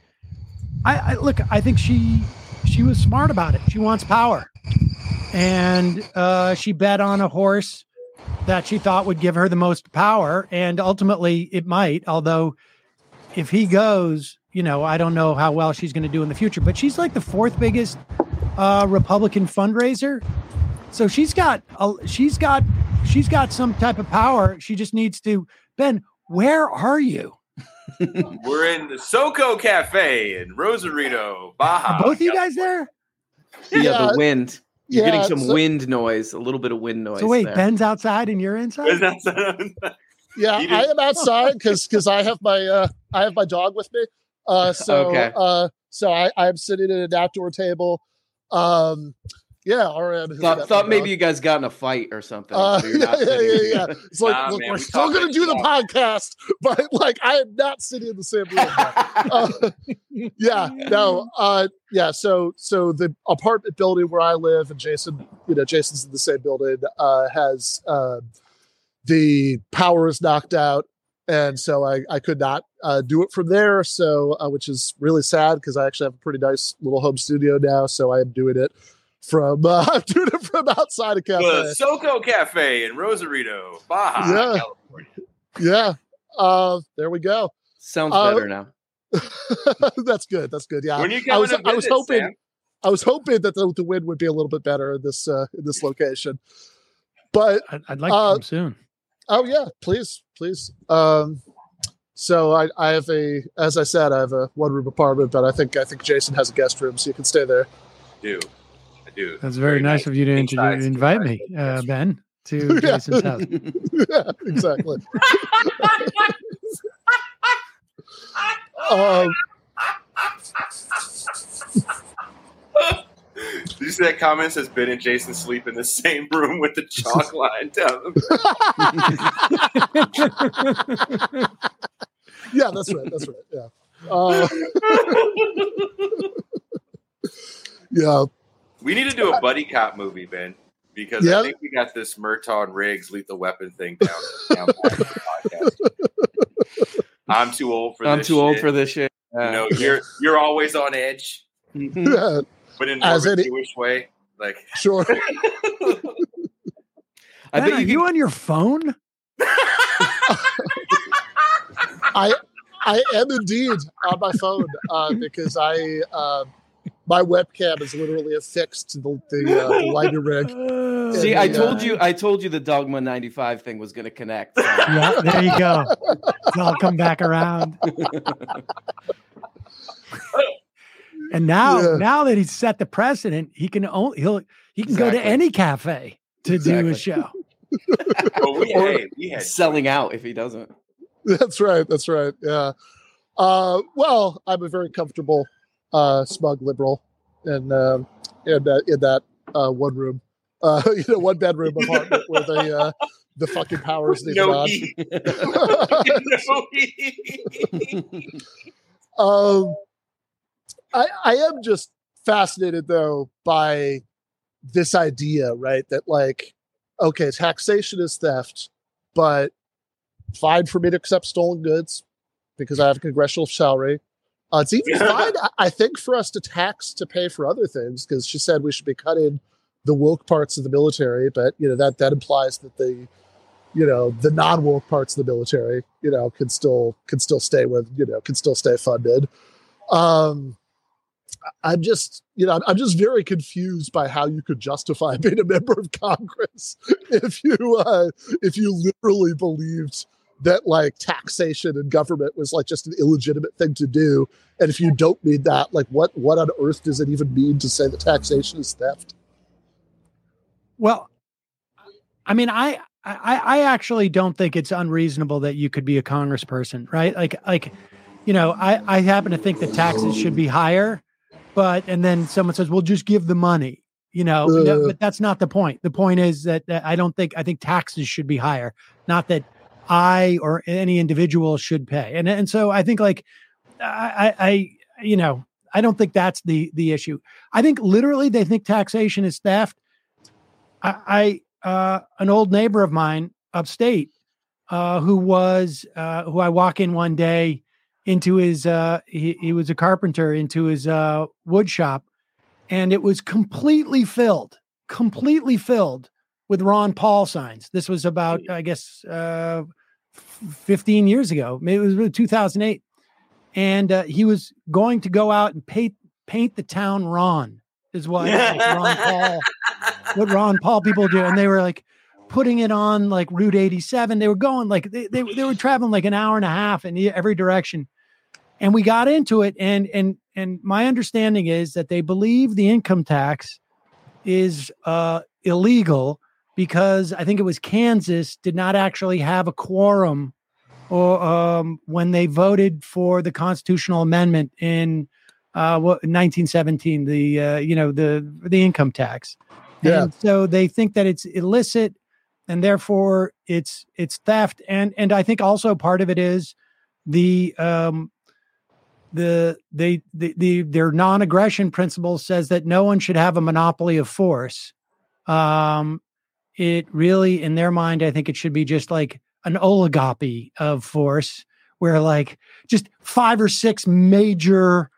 I, I look. I think she she was smart about it. She wants power, and uh, she bet on a horse that she thought would give her the most power, and ultimately it might. Although, if he goes, you know, I don't know how well she's going to do in the future. But she's like the fourth biggest uh, Republican fundraiser, so she's got a, she's got she's got some type of power. She just needs to. Ben, where are you? We're in the SoCo Cafe in Rosarito, Baja. Are both you guys there? Yeah, yeah the wind. You're yeah, getting some so, wind noise, a little bit of wind noise. So wait, there. Ben's outside and you're inside. yeah, I am outside because because I have my uh, I have my dog with me. Uh, so okay. uh, so I I'm sitting at an outdoor table. Um, yeah, RM. Thought, thought maybe you guys got in a fight or something. Uh, so yeah, yeah, yeah, yeah, It's like, nah, look, man, we're we still going to do the podcast, but like, I am not sitting in the same room. uh, yeah, no, uh, yeah. So, so the apartment building where I live, and Jason, you know, Jason's in the same building, uh, has uh, the power is knocked out, and so I, I could not uh, do it from there. So, uh, which is really sad because I actually have a pretty nice little home studio now. So I am doing it from uh, I'm doing it from outside of cafe. The SoCo Cafe in Rosarito, Baja, yeah. California. Yeah. Uh, there we go. Sounds uh, better now. that's good. That's good. Yeah. When you I was, I was hoping Sam? I was hoping that the, the wind would be a little bit better in this uh, in this location. But I'd, I'd like uh, to come soon. Oh yeah, please, please. Um, so I, I have a, as I said, I have a one room apartment, but I think I think Jason has a guest room, so you can stay there. I Do I do. That's very, very nice, nice, of you to introduce, invite me, uh, Ben, to Jason's house. yeah, exactly. um, Did you see that comment says Ben and Jason sleep in the same room with the chalk line down yeah, that's right. That's right. Yeah. Uh, yeah. We need to do a buddy cop movie, Ben, because yep. I think we got this Murtaugh Riggs lethal weapon thing down. down I'm too old for. I'm this too shit. old for this shit. Uh, you know, you're you're always on edge, yeah. But in more of a Jewish way. Like sure. I bet you, you on your phone. I I am indeed on my phone uh, because I. Uh, my webcam is literally affixed to the the, uh, the lighting rig. See, I told uh, you, I told you the Dogma ninety five thing was going to connect. So. Yeah, there you go. It's all come back around. And now, yeah. now that he's set the precedent, he can only he'll he can exactly. go to any cafe to exactly. do a show. well, we, hey, we had selling out if he doesn't. That's right. That's right. Yeah. Uh, well, I'm a very comfortable uh, smug liberal in uh, in, uh, in that uh, one room, uh, you know, one bedroom apartment where the uh, the fucking powers leave no on. um, I I am just fascinated though by this idea, right? That like, okay, taxation is theft, but fine for me to accept stolen goods because I have a congressional salary. Uh, it's even fine, I think, for us to tax to pay for other things because she said we should be cutting the woke parts of the military, but you know that that implies that the you know the non woke parts of the military you know can still can still stay with you know can still stay funded. Um, I'm just you know I'm just very confused by how you could justify being a member of Congress if you uh, if you literally believed that like taxation and government was like just an illegitimate thing to do. And if you don't mean that, like what what on earth does it even mean to say that taxation is theft? Well, I mean, I I, I actually don't think it's unreasonable that you could be a congressperson, right? Like like, you know, I, I happen to think that taxes should be higher, but and then someone says, well, just give the money. You know, uh, no, but that's not the point. The point is that, that I don't think I think taxes should be higher, not that I or any individual should pay. And and so I think like I I you know I don't think that's the the issue. I think literally they think taxation is theft. I, I uh, an old neighbor of mine upstate uh, who was uh, who I walk in one day into his uh, he, he was a carpenter into his uh, wood shop and it was completely filled completely filled with Ron Paul signs. This was about, I guess, uh, 15 years ago. Maybe it was really 2008. And uh, he was going to go out and paint paint the town Ron, is what like Ron Paul, what Ron Paul people do. And they were like putting it on like Route 87. They were going like they, they, they were traveling like an hour and a half in every direction. And we got into it. And and and my understanding is that they believe the income tax is uh, illegal because I think it was Kansas did not actually have a quorum or um, when they voted for the constitutional amendment in uh, what 1917, the uh, you know the the income tax. Yeah. And so they think that it's illicit, and therefore it's it's theft, and and I think also part of it is the um, the they the, the their non-aggression principle says that no one should have a monopoly of force. Um, it really, in their mind, I think it should be just like an oligopoly of force, where like just five or six major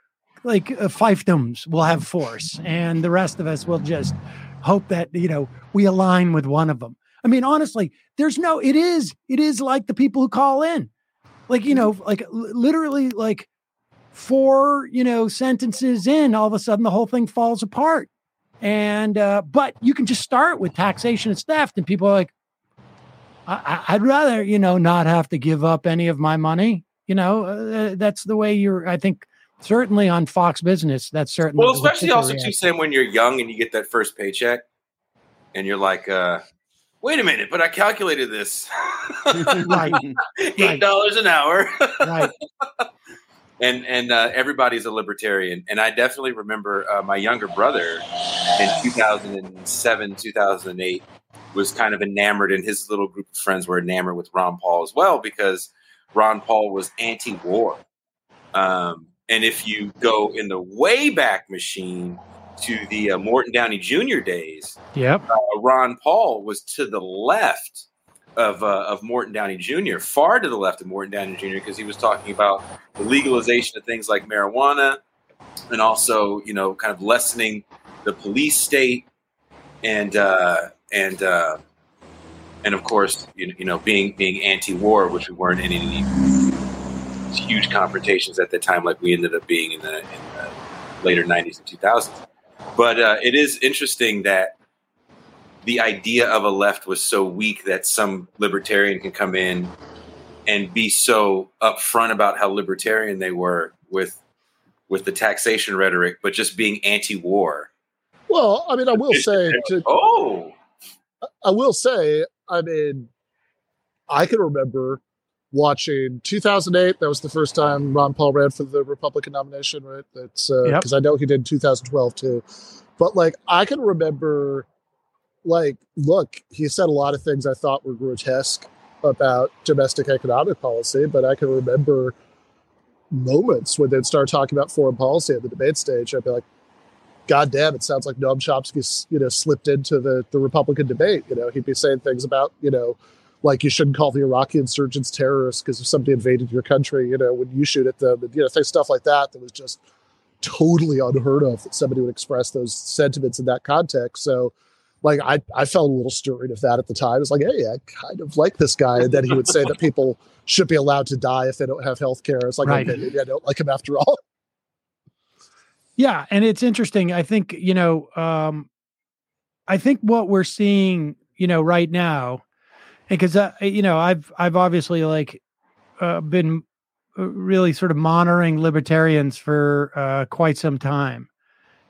like uh, fiefdoms will have force, and the rest of us will just hope that you know we align with one of them. I mean, honestly, there's no. It is. It is like the people who call in, like you know, like literally, like four you know sentences in, all of a sudden the whole thing falls apart. And uh, but you can just start with taxation and theft, and people are like, I- would rather you know not have to give up any of my money. You know, uh, that's the way you're. I think certainly on Fox Business, that's certainly well, especially also too, Sam, when you're young and you get that first paycheck, and you're like, uh, wait a minute, but I calculated this. right. Eight dollars right. an hour. right and and uh, everybody's a libertarian. And I definitely remember uh, my younger brother in 2007, 2008 was kind of enamored, and his little group of friends were enamored with Ron Paul as well because Ron Paul was anti-war. Um, and if you go in the way back machine to the uh, Morton Downey Jr. days, yep, uh, Ron Paul was to the left of uh, of Morton Downey Jr. far to the left of Morton Downey Jr. because he was talking about the legalization of things like marijuana and also you know kind of lessening the police state and uh, and uh, and of course you, you know being being anti-war, which we weren't in any huge confrontations at the time like we ended up being in the, in the later 90s and 2000s. But uh, it is interesting that the idea of a left was so weak that some libertarian can come in and be so upfront about how libertarian they were with with the taxation rhetoric, but just being anti-war. Well, I mean, I will say, to, oh, I will say, I mean, I can remember watching 2008. That was the first time Ron Paul ran for the Republican nomination, right? That's because uh, yep. I know he did in 2012 too. But like, I can remember like, look, he said a lot of things I thought were grotesque about domestic economic policy, but I can remember moments when they'd start talking about foreign policy at the debate stage. I'd be like, God damn, it sounds like Noam Chomsky, you know, slipped into the, the Republican debate. You know, he'd be saying things about, you know, like you shouldn't call the Iraqi insurgents terrorists because if somebody invaded your country, you know, when you shoot at them, and, you know, stuff like that, that was just totally unheard of that somebody would express those sentiments in that context. So, like I, I felt a little stirred of that at the time. It's like, hey, I kind of like this guy. And then he would say that people should be allowed to die if they don't have health care. It's like, right. okay, maybe I don't like him after all. Yeah. And it's interesting. I think, you know, um, I think what we're seeing, you know, right now, because, uh, you know, I've, I've obviously like uh, been uh, really sort of monitoring libertarians for uh, quite some time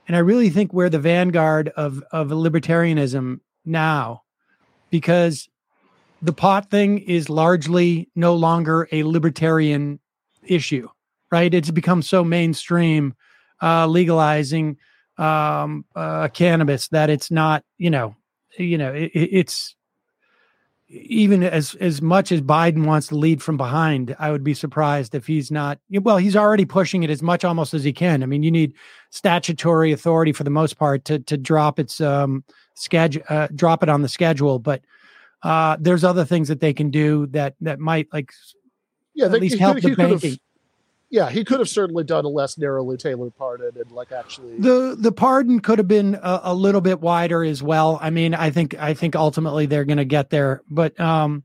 and I really think we're the vanguard of of libertarianism now, because the pot thing is largely no longer a libertarian issue, right? It's become so mainstream, uh, legalizing um, uh, cannabis that it's not, you know, you know, it, it's even as as much as Biden wants to lead from behind, I would be surprised if he's not. Well, he's already pushing it as much almost as he can. I mean, you need statutory authority for the most part to to drop its um schedule, uh, drop it on the schedule. But uh, there's other things that they can do that that might like yeah, at least help the banking. Yeah, he could have certainly done a less narrowly tailored pardon and like actually the the pardon could have been a, a little bit wider as well. I mean, I think I think ultimately they're going to get there, but um,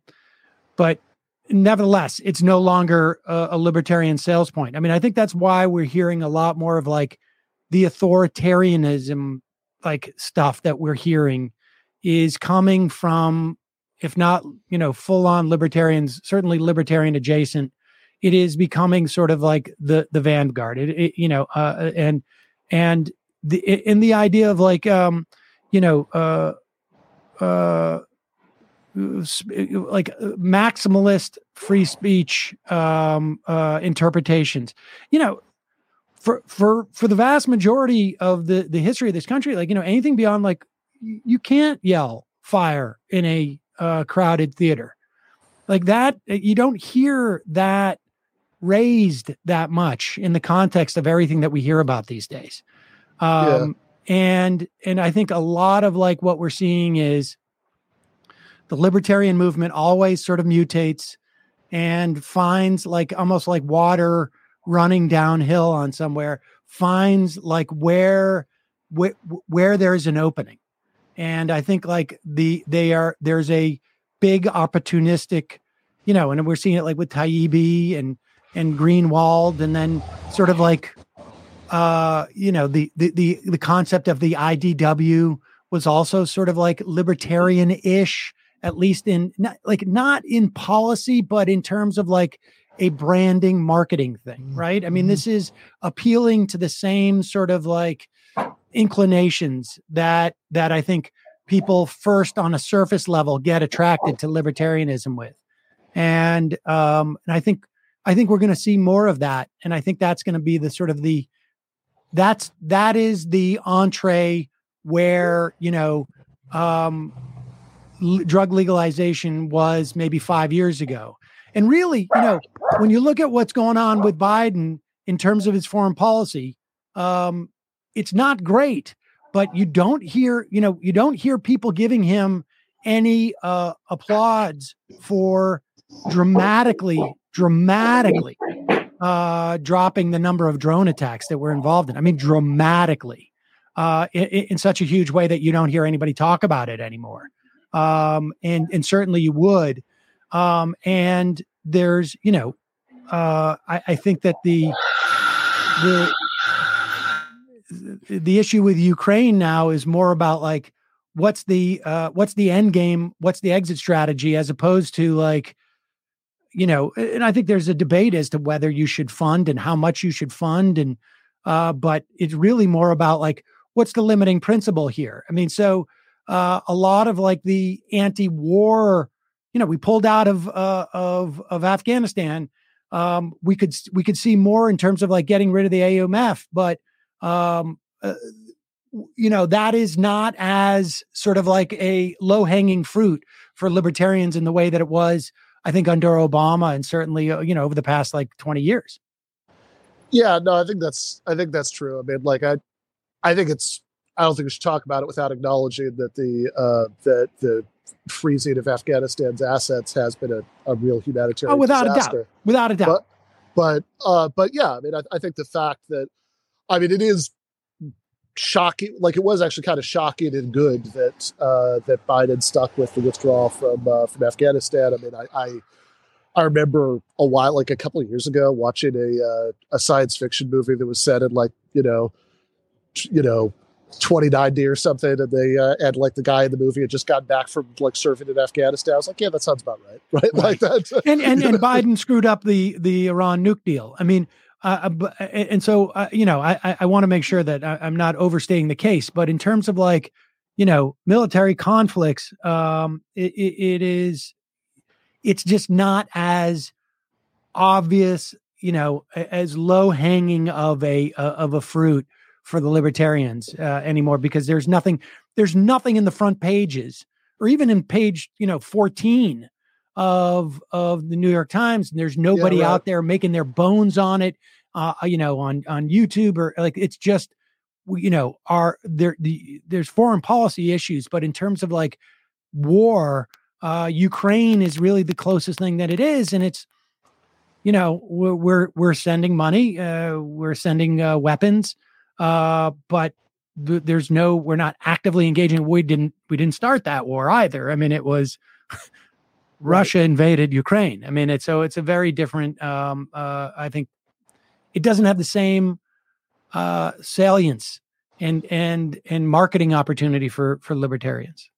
but nevertheless, it's no longer a, a libertarian sales point. I mean, I think that's why we're hearing a lot more of like the authoritarianism like stuff that we're hearing is coming from if not you know full on libertarians certainly libertarian adjacent it is becoming sort of like the the vanguard. It, it you know uh, and and the in the idea of like um you know uh uh like maximalist free speech um uh interpretations. You know for for for the vast majority of the the history of this country like you know anything beyond like you can't yell fire in a uh, crowded theater. Like that you don't hear that raised that much in the context of everything that we hear about these days. Um, yeah. and and I think a lot of like what we're seeing is the libertarian movement always sort of mutates and finds like almost like water running downhill on somewhere finds like where where, where there's an opening and i think like the they are there's a big opportunistic you know and we're seeing it like with Taibbi and and Greenwald, and then sort of like, uh, you know, the the the the concept of the IDW was also sort of like libertarian-ish, at least in not like not in policy, but in terms of like a branding marketing thing, mm-hmm. right? I mean, mm-hmm. this is appealing to the same sort of like inclinations that that I think people first on a surface level get attracted to libertarianism with. And um and I think I think we're going to see more of that, and I think that's going to be the sort of the that's that is the entree where you know um, l- drug legalization was maybe five years ago, and really, you know, when you look at what's going on with Biden in terms of his foreign policy, um, it's not great. But you don't hear, you know, you don't hear people giving him any uh, applause for dramatically dramatically uh, dropping the number of drone attacks that we're involved in. I mean, dramatically, uh, in, in, such a huge way that you don't hear anybody talk about it anymore. Um, and and certainly you would. Um, and there's, you know, uh, I, I think that the the the issue with Ukraine now is more about like what's the uh, what's the end game, what's the exit strategy, as opposed to like you know, and I think there's a debate as to whether you should fund and how much you should fund. And, uh, but it's really more about like, what's the limiting principle here? I mean, so uh, a lot of like the anti war, you know, we pulled out of, uh, of, of Afghanistan. Um, we could, we could see more in terms of like getting rid of the AUMF, but, um, uh, you know, that is not as sort of like a low hanging fruit for libertarians in the way that it was I think under Obama and certainly uh, you know over the past like 20 years. Yeah, no, I think that's I think that's true. I mean, like I I think it's I don't think we should talk about it without acknowledging that the uh that the freezing of Afghanistan's assets has been a, a real humanitarian oh, without disaster. a doubt. Without a doubt. But but uh but yeah, I mean I, I think the fact that I mean it is shocking like it was actually kind of shocking and good that uh, that Biden stuck with the withdrawal from uh, from Afghanistan. I mean, I, I, I remember a while like a couple of years ago watching a uh, a science fiction movie that was set in like you know you know 2090 or something and they uh, and like the guy in the movie had just gotten back from like serving in Afghanistan. I was like, yeah, that sounds about right, right? right. Like that. and and, and Biden screwed up the the Iran nuke deal. I mean, uh, uh and so uh, you know, I I want to make sure that I, am not overstating the case. But in terms of like, you know, military conflicts, um, it, it is, it's just not as obvious, you know, as low hanging of a uh, of a fruit for the libertarians uh, anymore because there's nothing there's nothing in the front pages or even in page you know 14 of of the New York Times, and there's nobody yeah, right. out there making their bones on it. Uh, you know, on on YouTube or like it's just you know are there the there's foreign policy issues, but in terms of like war, uh, Ukraine is really the closest thing that it is, and it's you know, we're we're, we're sending money, uh, we're sending uh, weapons, uh, but th- there's no, we're not actively engaging. We didn't we didn't start that war either. I mean, it was. Russia invaded Ukraine. I mean, it's so it's a very different. Um, uh, I think it doesn't have the same uh, salience and and and marketing opportunity for for libertarians.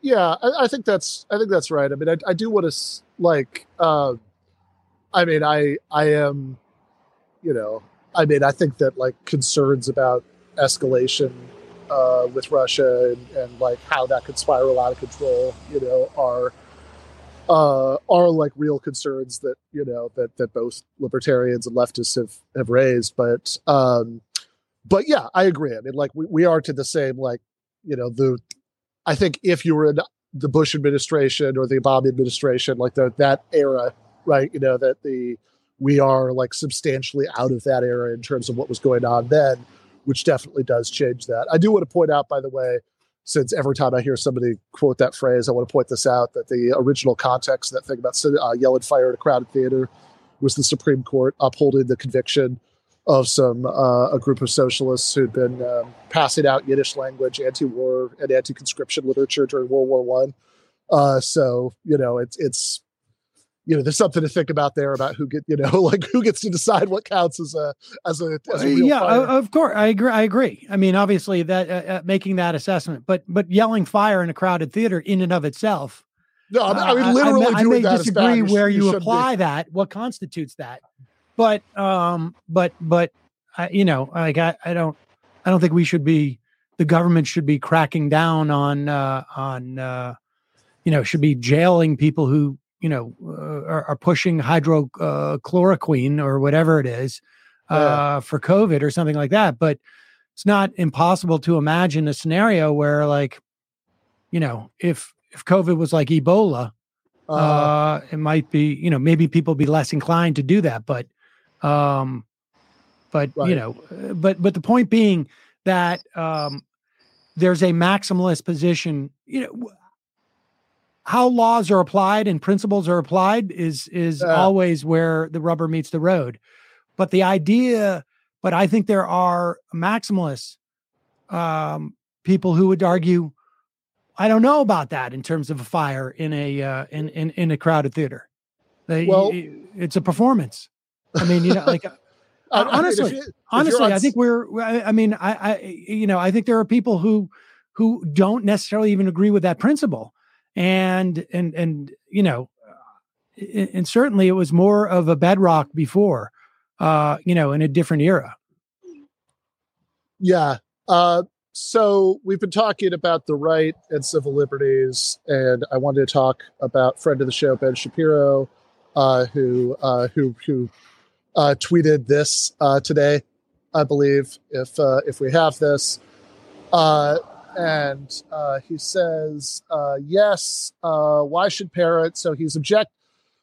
Yeah, I, I think that's I think that's right. I mean, I, I do want to like. Uh, I mean, I I am, you know, I mean, I think that like concerns about escalation uh, with Russia and, and like how that could spiral out of control, you know, are uh, are like real concerns that you know that that both libertarians and leftists have have raised. But um, but yeah, I agree. I mean, like we, we are to the same like you know the I think if you were in the Bush administration or the Obama administration, like the that era, right? You know that the we are like substantially out of that era in terms of what was going on then, which definitely does change that. I do want to point out, by the way, since every time I hear somebody quote that phrase, I want to point this out that the original context of that thing about uh, yelling fire at a crowded theater was the Supreme Court upholding the conviction of some uh, a group of socialists who'd been um, passing out Yiddish language, anti-war and anti-conscription literature during World War One. Uh, so you know, it's it's you know, there's something to think about there about who get, you know, like who gets to decide what counts as a as a, as a yeah, fire. of course, I agree. I agree. I mean, obviously that uh, uh, making that assessment, but but yelling fire in a crowded theater in and of itself. No, I mean, I mean literally uh, I, may, I may disagree where you, you apply be. that. What constitutes that? But um, but but I, you know, like I, I don't I don't think we should be the government should be cracking down on uh, on uh, you know should be jailing people who you know uh, are, are, pushing hydrochloroquine uh, or whatever it is uh, yeah. for COVID or something like that. But it's not impossible to imagine a scenario where, like, you know, if if COVID was like Ebola, uh, uh, it might be, you know, maybe people be less inclined to do that. But, um, but right. you know, uh, but but the point being that um, there's a maximalist position. You know, how laws are applied and principles are applied is is uh, always where the rubber meets the road. But the idea, but I think there are maximalists, um, people who would argue, I don't know about that in terms of a fire in a uh, in, in in a crowded theater. They, well, it's a performance. I mean, you know, like honestly, you, honestly, I think we're. I mean, I, I, you know, I think there are people who who don't necessarily even agree with that principle and and and you know and certainly it was more of a bedrock before uh you know in a different era. Yeah uh so we've been talking about the right and civil liberties and i wanted to talk about friend of the show ben shapiro uh who uh who who uh tweeted this uh today i believe if uh if we have this. Uh and uh, he says, uh, "Yes, uh, why should parents?" So he's object.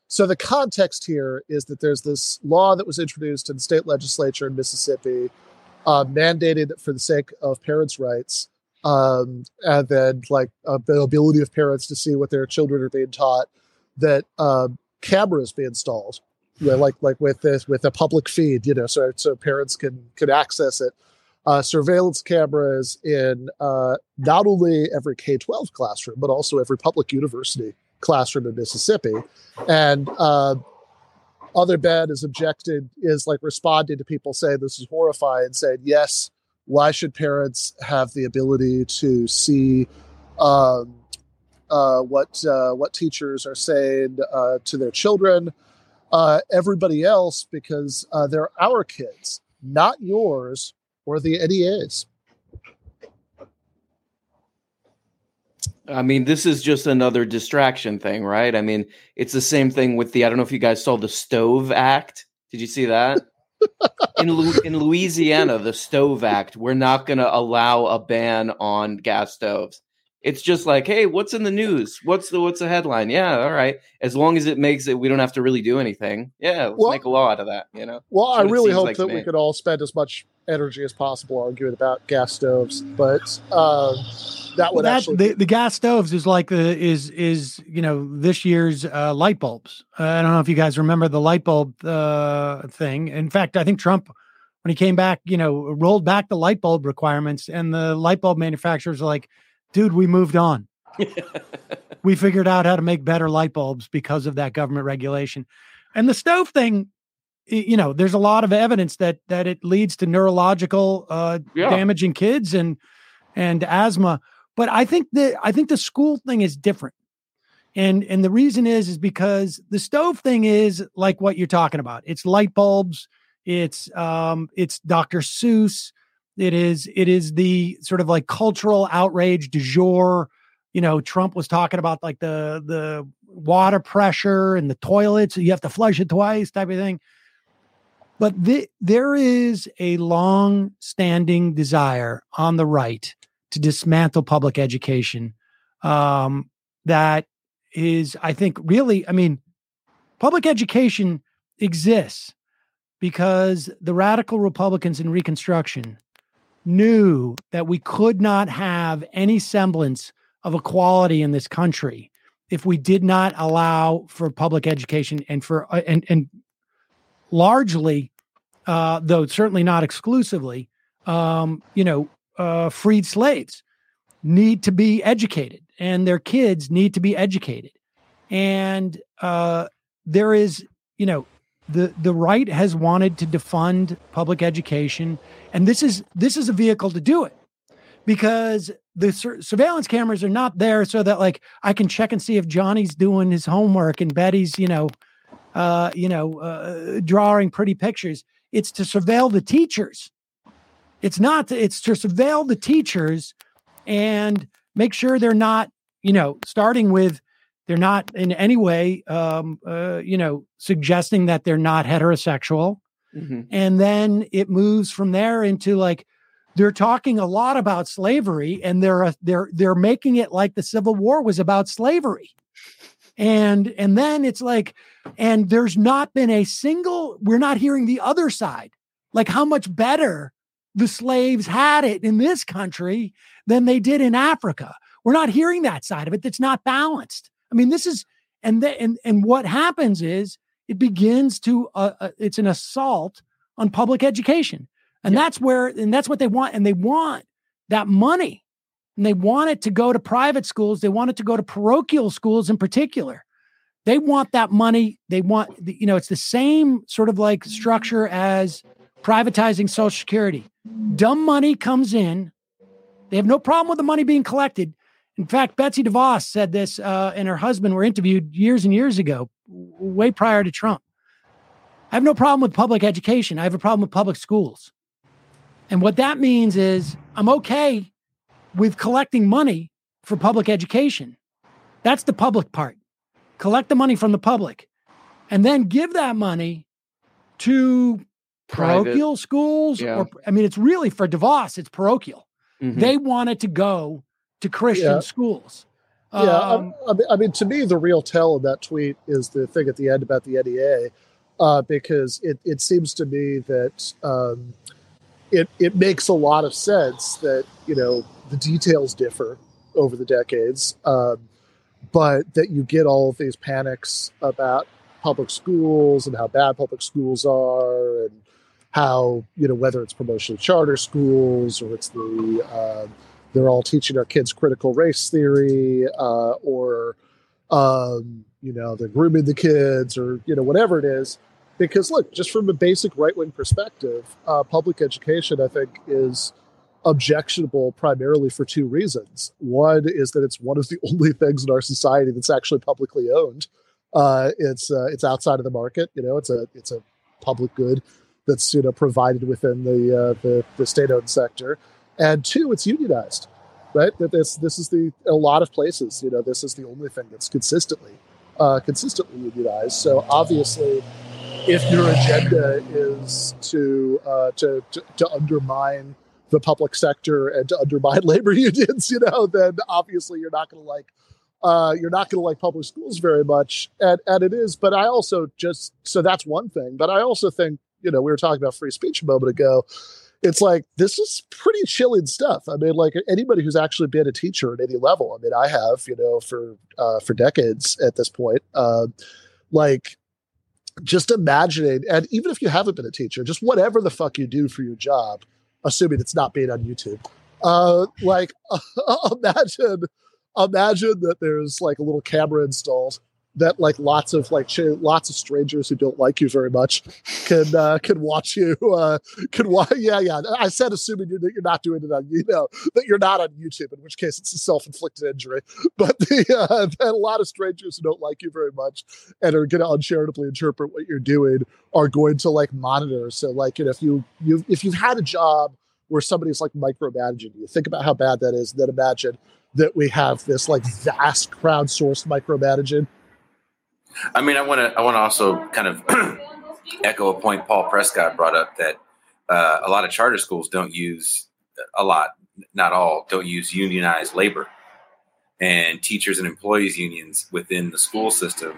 So the context here is that there's this law that was introduced in the state legislature in Mississippi, uh, mandated for the sake of parents' rights, um, and then like uh, the ability of parents to see what their children are being taught, that um, cameras be installed, you know, like like with this with a public feed, you know, so so parents can can access it uh, surveillance cameras in uh, not only every K 12 classroom, but also every public university classroom in Mississippi. And uh, other Ben is objected, is like responding to people saying this is horrifying, saying, yes, why should parents have the ability to see um, uh, what uh, what teachers are saying uh, to their children? Everybody else, because they're our kids, not yours, or the NEAs. I mean, this is just another distraction thing, right? I mean, it's the same thing with the. I don't know if you guys saw the Stove Act. Did you see that? in in Louisiana, the Stove Act, we're not going to allow a ban on gas stoves. It's just like, hey, what's in the news? What's the what's the headline? Yeah, all right. As long as it makes it, we don't have to really do anything. Yeah, let's well, make a law out of that. You know. Well, I really hope like that we could all spend as much energy as possible arguing about gas stoves, but uh, that would well, that, actually the, the, gas stoves is like the is is you know this year's uh, light bulbs. Uh, I don't know if you guys remember the light bulb uh, thing. In fact, I think Trump when he came back, you know, rolled back the light bulb requirements, and the light bulb manufacturers are like dude, we moved on. we figured out how to make better light bulbs because of that government regulation. And the stove thing, you know, there's a lot of evidence that that it leads to neurological uh, yeah. damage in kids and and asthma. But I think that I think the school thing is different. And and the reason is is because the stove thing is like what you're talking about. It's light bulbs, it's um it's Dr. Seuss, it is it is the sort of like cultural outrage du jour. You know, Trump was talking about like the the water pressure and the toilets. You have to flush it twice, type of thing. But the, there is a long standing desire on the right to dismantle public education um, that is, I think, really, I mean, public education exists because the radical Republicans in Reconstruction knew that we could not have any semblance of equality in this country if we did not allow for public education and for uh, and and largely uh, though certainly not exclusively um, you know uh, freed slaves need to be educated and their kids need to be educated. And uh, there is you know the the right has wanted to defund public education and this is this is a vehicle to do it because the sur- surveillance cameras are not there so that like i can check and see if johnny's doing his homework and betty's you know uh you know uh, drawing pretty pictures it's to surveil the teachers it's not to, it's to surveil the teachers and make sure they're not you know starting with they're not in any way, um, uh, you know, suggesting that they're not heterosexual. Mm-hmm. And then it moves from there into like they're talking a lot about slavery, and they're uh, they're they're making it like the Civil War was about slavery. And and then it's like, and there's not been a single. We're not hearing the other side, like how much better the slaves had it in this country than they did in Africa. We're not hearing that side of it. That's not balanced. I mean, this is and the, and and what happens is it begins to uh, uh, it's an assault on public education, and yeah. that's where and that's what they want, and they want that money, and they want it to go to private schools. They want it to go to parochial schools in particular. They want that money. They want the, you know it's the same sort of like structure as privatizing Social Security. Dumb money comes in. They have no problem with the money being collected. In fact, Betsy DeVos said this, uh, and her husband were interviewed years and years ago, way prior to Trump. I have no problem with public education. I have a problem with public schools. And what that means is I'm okay with collecting money for public education. That's the public part. Collect the money from the public and then give that money to parochial schools. Yeah. Or, I mean, it's really for DeVos, it's parochial. Mm-hmm. They want it to go to Christian yeah. schools. Yeah, um, I, I, mean, to me, the real tell of that tweet is the thing at the end about the NEA, uh, because it, it seems to me that um, it it makes a lot of sense that you know the details differ over the decades, um, but that you get all of these panics about public schools and how bad public schools are and how you know whether it's promotion of charter schools or it's the uh, they're all teaching our kids critical race theory uh, or um, you know they're grooming the kids or you know whatever it is. Because look just from a basic right-wing perspective uh, public education i think is objectionable primarily for two reasons one is that it's one of the only things in our society that's actually publicly owned uh, it's uh, it's outside of the market you know it's a it's a public good that's you know provided within the uh, the, the state-owned sector and two, it's unionized, right? That this this is the a lot of places, you know, this is the only thing that's consistently uh, consistently unionized. So obviously, if your agenda is to uh, to, to, to undermine the public sector and to undermine labor unions, you know, then obviously you're not going to like uh, you're not going to like public schools very much, and and it is. But I also just so that's one thing. But I also think you know we were talking about free speech a moment ago. It's like this is pretty chilling stuff. I mean, like anybody who's actually been a teacher at any level. I mean, I have, you know, for uh, for decades at this point. Uh, like just imagining, and even if you haven't been a teacher, just whatever the fuck you do for your job, assuming it's not being on YouTube, uh, like imagine imagine that there's like a little camera installed that like lots of like lots of strangers who don't like you very much can uh, can watch you uh, can watch yeah yeah I said assuming you're, that you're not doing it on you know that you're not on YouTube in which case it's a self-inflicted injury but the uh, a lot of strangers who don't like you very much and are going to uncharitably interpret what you're doing are going to like monitor so like you know if you you if you've had a job where somebody's like micromanaging you think about how bad that is then imagine that we have this like vast crowdsourced micromanaging. I mean, I want to I want to also kind of echo a point Paul Prescott brought up that uh, a lot of charter schools don't use a lot, not all, don't use unionized labor, and teachers and employees unions within the school system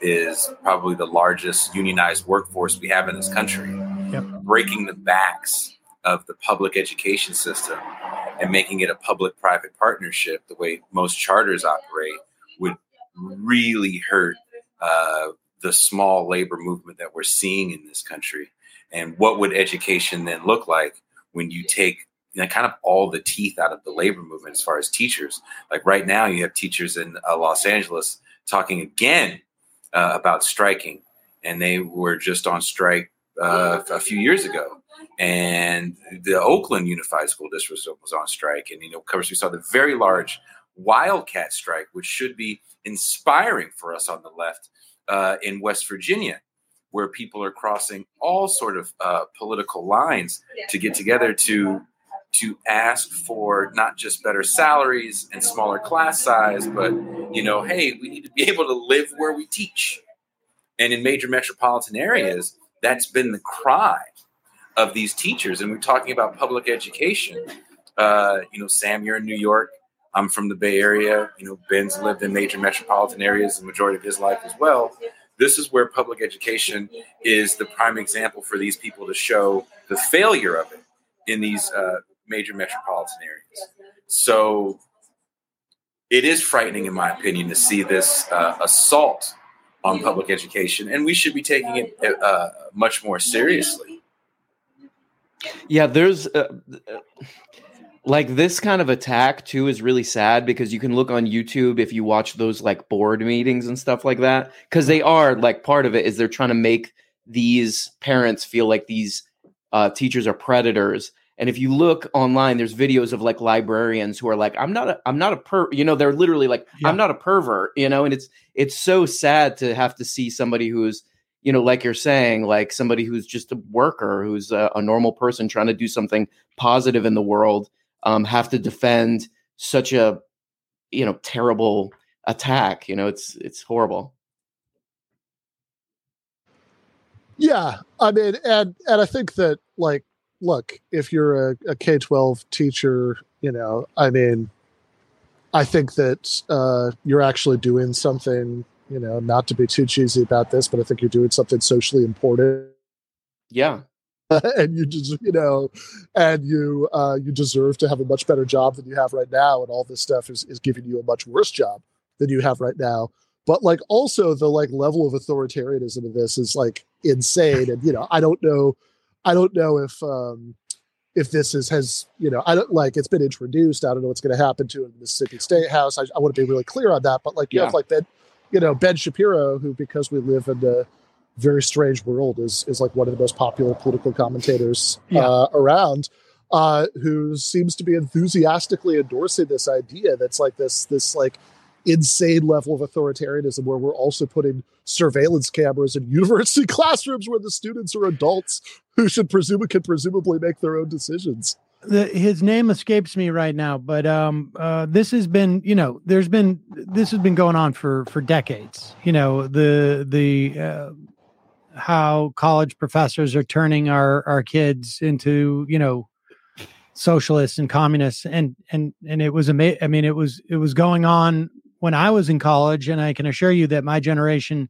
is probably the largest unionized workforce we have in this country, yep. breaking the backs of the public education system and making it a public private partnership the way most charters operate would really hurt uh, the small labor movement that we're seeing in this country. And what would education then look like when you take you know, kind of all the teeth out of the labor movement as far as teachers? Like right now, you have teachers in uh, Los Angeles talking again uh, about striking, and they were just on strike uh, a few years ago and the Oakland Unified School District was on strike. And, you know, of course, we saw the very large Wildcat strike, which should be inspiring for us on the left uh, in West Virginia, where people are crossing all sort of uh, political lines to get together to to ask for not just better salaries and smaller class size, but you know, hey, we need to be able to live where we teach. And in major metropolitan areas, that's been the cry of these teachers. And we're talking about public education. Uh, you know, Sam, you're in New York. I'm from the Bay Area. You know, Ben's lived in major metropolitan areas the majority of his life as well. This is where public education is the prime example for these people to show the failure of it in these uh, major metropolitan areas. So it is frightening, in my opinion, to see this uh, assault on public education, and we should be taking it uh, much more seriously. Yeah, there's uh, uh, like this kind of attack too is really sad because you can look on YouTube if you watch those like board meetings and stuff like that because they are like part of it is they're trying to make these parents feel like these uh, teachers are predators. And if you look online, there's videos of like librarians who are like, "I'm not a, I'm not a per," you know, they're literally like, yeah. "I'm not a pervert," you know, and it's it's so sad to have to see somebody who's you know, like you're saying, like somebody who's just a worker, who's a, a normal person trying to do something positive in the world, um, have to defend such a, you know, terrible attack. You know, it's it's horrible. Yeah, I mean, and and I think that like, look, if you're a, a K twelve teacher, you know, I mean, I think that uh, you're actually doing something you know, not to be too cheesy about this, but I think you're doing something socially important. Yeah. and you just, you know, and you uh, you deserve to have a much better job than you have right now, and all this stuff is is giving you a much worse job than you have right now. But like also the like level of authoritarianism of this is like insane, and you know, I don't know, I don't know if um if this is has you know I don't like it's been introduced. I don't know what's going to happen to it in the Mississippi State House. I, I want to be really clear on that. But like you yeah. have like Ben you know, Ben Shapiro, who because we live in a very strange world, is is like one of the most popular political commentators yeah. uh, around. Uh, who seems to be enthusiastically endorsing this idea that's like this this like insane level of authoritarianism where we're also putting surveillance cameras in university classrooms where the students are adults who should presume can presumably make their own decisions the, his name escapes me right now, but um, uh, this has been, you know, there's been this has been going on for for decades. You know, the the uh, how college professors are turning our our kids into, you know, socialists and communists. And and and it was amazing i mean it was it was going on when i was in college. And i can assure you that my generation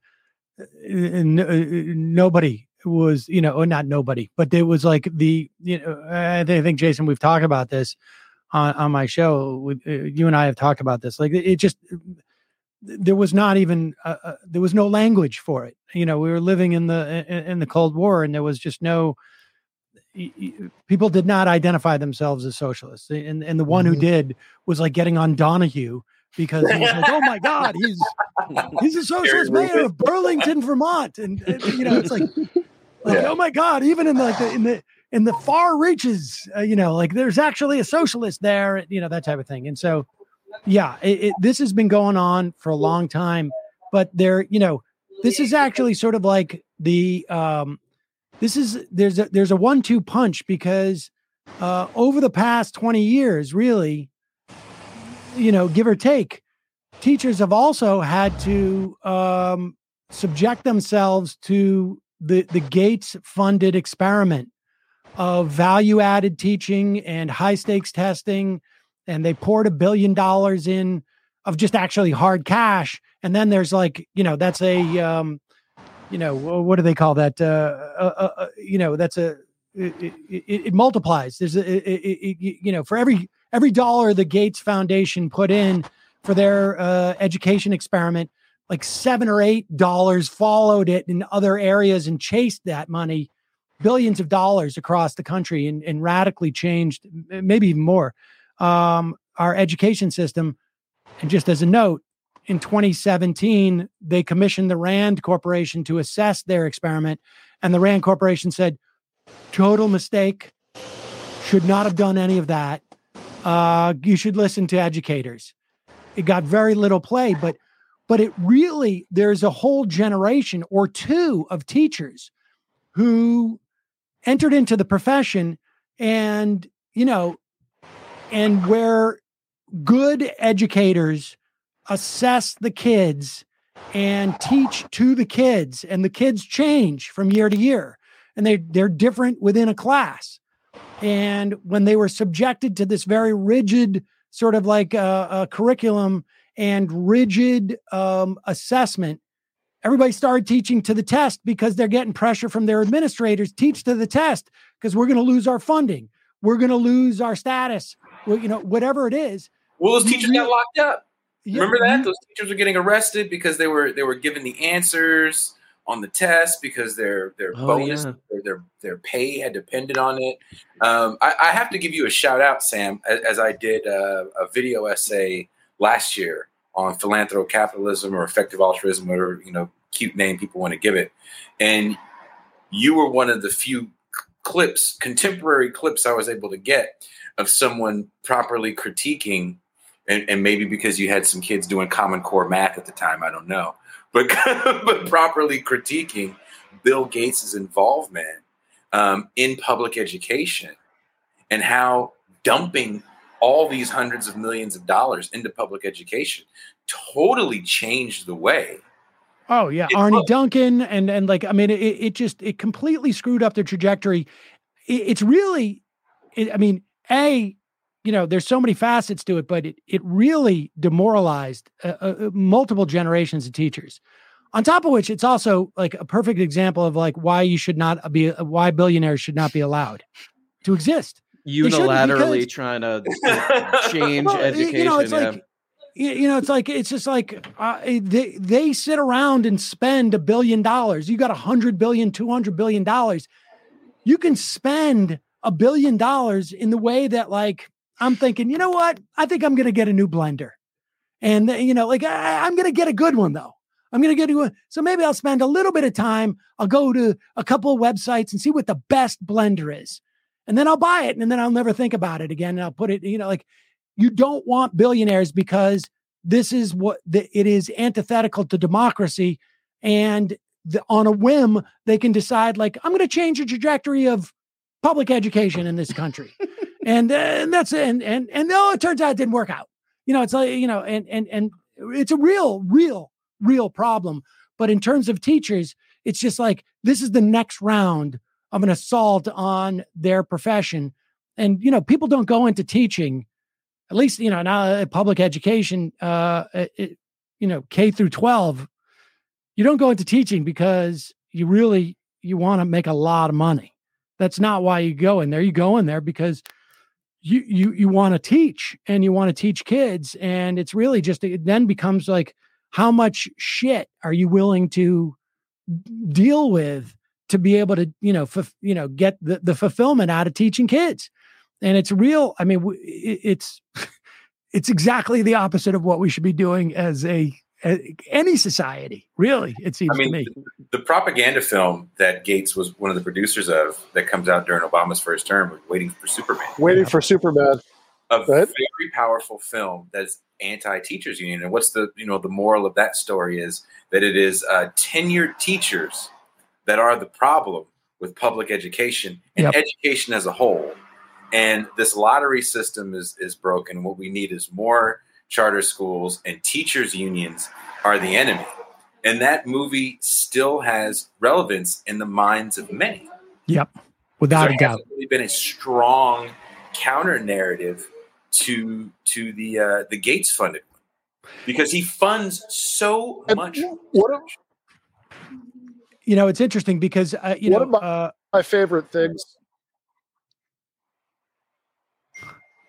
uh, n- uh, nobody was you know not nobody but there was like the you know i think jason we've talked about this on on my show with uh, you and i have talked about this. Like it just there was not even uh, uh, there was no language for it. You know we were living in the in, in the cold war and there was just no people did not identify themselves as socialists, and and the one mm-hmm. who did was like getting on Donahue because he was like, "Oh my God, he's he's a socialist mayor of Burlington, Vermont," and, and, you know, it's like, like yeah. oh my God, even in like the in the in the far reaches, uh, you know, like there's actually a socialist there, you know, that type of thing, and so yeah, it, it, this has been going on for a long time, but there, you know, this is actually sort of like the um this is there's a there's a one-two punch because uh, over the past 20 years, really, you know, give or take, teachers have also had to um, subject themselves to the the Gates funded experiment of value added teaching and high stakes testing, and they poured a billion dollars in of just actually hard cash, and then there's like you know that's a um, you know what do they call that? Uh, uh, uh, uh you know, that's a it, it, it multiplies. There's a it, you know for every every dollar the Gates Foundation put in for their uh, education experiment, like seven or eight dollars followed it in other areas and chased that money, billions of dollars across the country, and, and radically changed, maybe even more, um, our education system. And just as a note, in 2017, they commissioned the Rand Corporation to assess their experiment. And the Rand Corporation said, total mistake, should not have done any of that. Uh, you should listen to educators. It got very little play, but but it really there's a whole generation or two of teachers who entered into the profession and you know and where good educators assess the kids and teach to the kids and the kids change from year to year and they they're different within a class. And when they were subjected to this very rigid sort of like a, a curriculum and rigid um, assessment everybody started teaching to the test because they're getting pressure from their administrators teach to the test because we're going to lose our funding. We're going to lose our status you know whatever it is well those teachers got locked up yeah, Remember that those teachers were getting arrested because they were they were given the answers on the test because their their oh, bonus yeah. their, their, their pay had depended on it. Um, I, I, have to give you a shout out, Sam, as, as I did a, a, video essay last year on philanthrocapitalism or effective altruism, whatever you know, cute name people want to give it, and you were one of the few clips, contemporary clips, I was able to get of someone properly critiquing and, and maybe because you had some kids doing Common Core math at the time, I don't know, but but properly critiquing Bill Gates's involvement um, in public education and how dumping all these hundreds of millions of dollars into public education totally changed the way. Oh yeah, Arne Duncan and and like I mean it, it just it completely screwed up the trajectory. It, it's really, it, I mean, a you know, there's so many facets to it, but it, it really demoralized uh, uh, uh, multiple generations of teachers. On top of which, it's also like a perfect example of like why you should not be, uh, why billionaires should not be allowed to exist. Unilaterally trying to change well, education. You know, it's yeah. like, you know, it's like it's just like uh, they they sit around and spend a billion dollars. You got a hundred billion, two hundred billion dollars. You can spend a billion dollars in the way that like I'm thinking, you know what? I think I'm to get a new blender. And, you know, like I, am to get a good one though. I'm to get a good So maybe I'll spend a little bit of time. I'll go to a couple of websites and see what the best blender is. And then I'll buy it and then I'll never think about it again. And I'll put it, you know, like you don't want billionaires because this is what the, it is antithetical to democracy. And the, on a whim, they can decide, like, I'm going to change the trajectory of public education in this country and, uh, and that's and and and oh, it turns out it didn't work out. You know, it's like you know, and and and it's a real, real, real problem. But in terms of teachers, it's just like this is the next round of an assault on their profession, and you know people don't go into teaching at least you know now uh, public education uh it, you know k through 12 you don't go into teaching because you really you want to make a lot of money. That's not why you go in there. You go in there because you you you want to teach and you want to teach kids and it's really just it then becomes like how much shit are you willing to deal with to be able to you know f- you know get the, the fulfillment out of teaching kids and it's real i mean it's it's exactly the opposite of what we should be doing as a, any society really it seems I mean, to me. the, the, propaganda film that gates was one of the producers of that comes out during obama's first term waiting for superman. Waiting for superman. A very powerful film that's anti-teachers union and what's the you know the moral of that story is that it is uh, tenured teachers that are the problem with public education and yep. education as a whole and this lottery system is is broken. What we need is more charter schools and teachers unions are the enemy. And that movie still has relevance in the minds of many. Yep. Without a doubt. Really been a strong counter narrative to to the uh, the Gates funded one. Because he funds so and much. What you know, it's interesting because uh, you one know of my, uh, my favorite things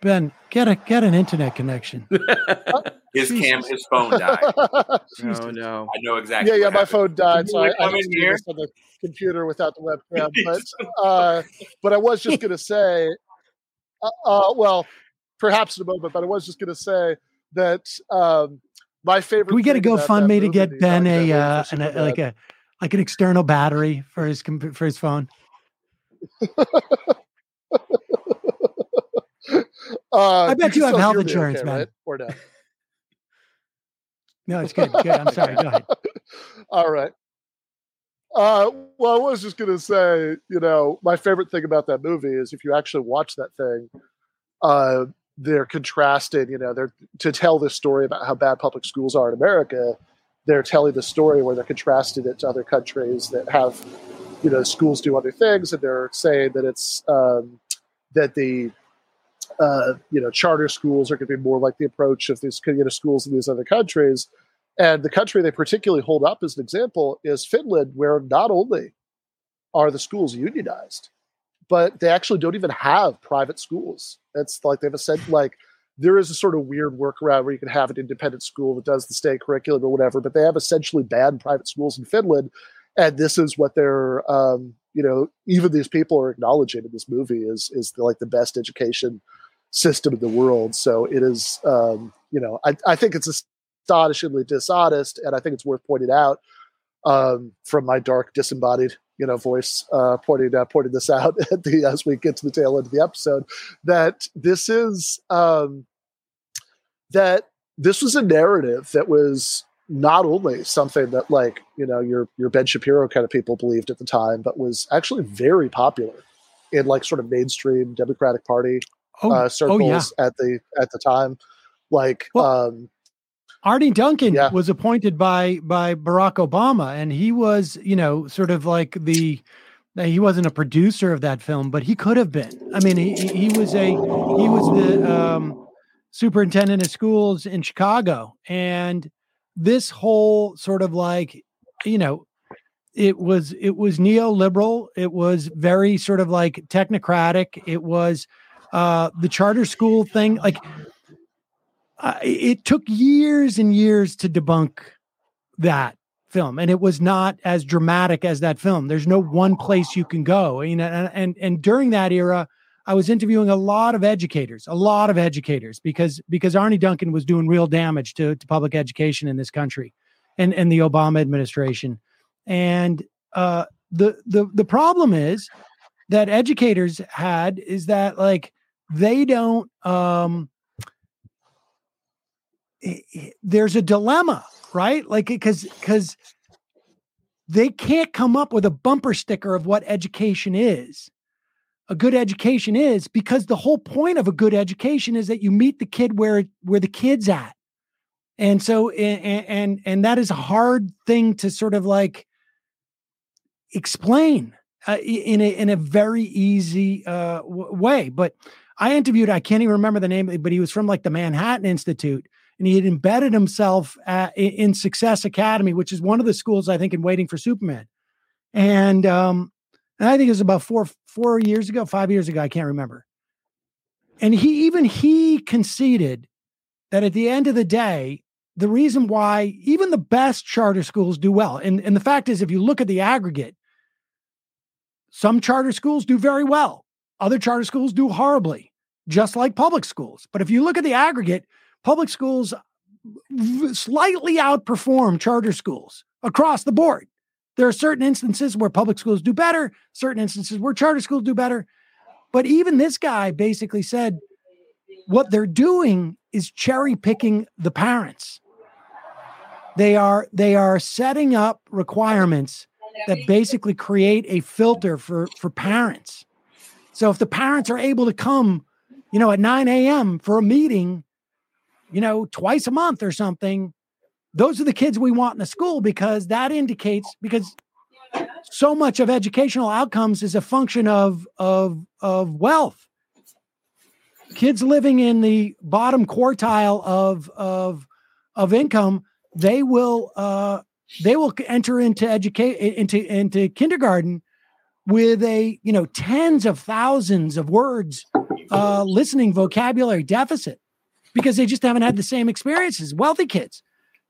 Ben, get a get an internet connection. his cam, his phone died. oh no, I know exactly. Yeah, yeah, my phone died, so I, I just here? on the computer without the webcam. But uh, but I was just gonna say, uh, uh, well, perhaps in a moment, but I was just gonna say that um, my favorite. Can we get a GoFundMe to get Ben a, uh, an, a like a like an external battery for his for his phone? Uh, I bet you, you have health insurance, okay, man. Right? Or no? no, it's good. Good. I'm sorry. Go ahead. All right. Uh, well, I was just going to say, you know, my favorite thing about that movie is if you actually watch that thing, uh, they're contrasted, you know, they're to tell this story about how bad public schools are in America. They're telling the story where they're contrasting it to other countries that have, you know, schools do other things, and they're saying that it's um, that the uh, you know, charter schools are going to be more like the approach of these you know, schools in these other countries. And the country they particularly hold up as an example is Finland, where not only are the schools unionized, but they actually don't even have private schools. It's like they've said, like there is a sort of weird workaround where you can have an independent school that does the state curriculum or whatever, but they have essentially banned private schools in Finland. And this is what they're, um, you know, even these people are acknowledging in this movie is is the, like the best education system in the world. So it is, um, you know, I, I think it's astonishingly dishonest, and I think it's worth pointing out um, from my dark, disembodied, you know, voice, uh, pointing uh, pointing this out at the as we get to the tail end of the episode that this is um, that this was a narrative that was not only something that like you know your your Ben Shapiro kind of people believed at the time, but was actually very popular in like sort of mainstream Democratic Party oh, uh, circles oh, yeah. at the at the time. Like well, um, Arne Duncan yeah. was appointed by by Barack Obama, and he was you know sort of like the he wasn't a producer of that film, but he could have been. I mean, he he was a he was the um, superintendent of schools in Chicago, and this whole sort of like you know it was it was neoliberal it was very sort of like technocratic it was uh, the charter school thing. Like, uh, it took years and years to debunk that film, and it was not as dramatic as that film. There's no one place you can go. And and, and during that era. I was interviewing a lot of educators, a lot of educators, because because Arne Duncan was doing real damage to, to public education in this country, and and the Obama administration, and uh, the the the problem is that educators had is that like they don't um there's a dilemma right? Like because because they can't come up with a bumper sticker of what education is. A good education is because the whole point of a good education is that you meet the kid where where the kid's at. And so and and, and that is a hard thing to sort of like explain uh, in a in a very easy uh, w- way. But I interviewed, I can't even remember the name, but he was from like the Manhattan Institute, and he had embedded himself at, in Success Academy, which is one of the schools I think in Waiting for Superman, and um, and I think it was about four four years ago, five years ago, I can't remember. And he even he conceded that at the end of the day, the reason why even the best charter schools do well, and, and the fact is, if you look at the aggregate, some charter schools do very well, other charter schools do horribly, just like public schools. But if you look at the aggregate, public schools slightly outperform charter schools across the board. There are certain instances where public schools do better, certain instances where charter schools do better. But even this guy basically said what they're doing is cherry picking the parents. They are they are setting up requirements that basically create a filter for for parents. So if the parents are able to come, you know, at 9 a.m. for a meeting, you know, twice a month or something, those are the kids we want in the school because that indicates because so much of educational outcomes is a function of of of wealth kids living in the bottom quartile of of of income they will uh they will enter into educate into into kindergarten with a you know tens of thousands of words uh listening vocabulary deficit because they just haven't had the same experiences wealthy kids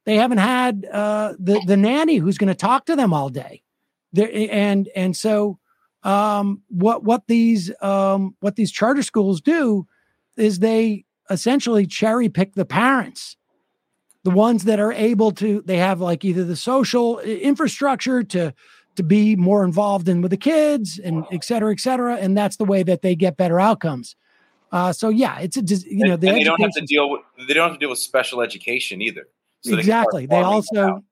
they haven't had uh, the the nanny who's going to talk to them all day. There, and and so um, what what these um, what these charter schools do is they essentially cherry pick the parents, the ones that are able to. They have like either the social infrastructure to to be more involved in with the kids and et cetera, et cetera. And that's the way that they get better outcomes. Uh, so yeah, it's a you know the and they don't have to deal with they don't have to deal with special education either. So exactly. They, they also,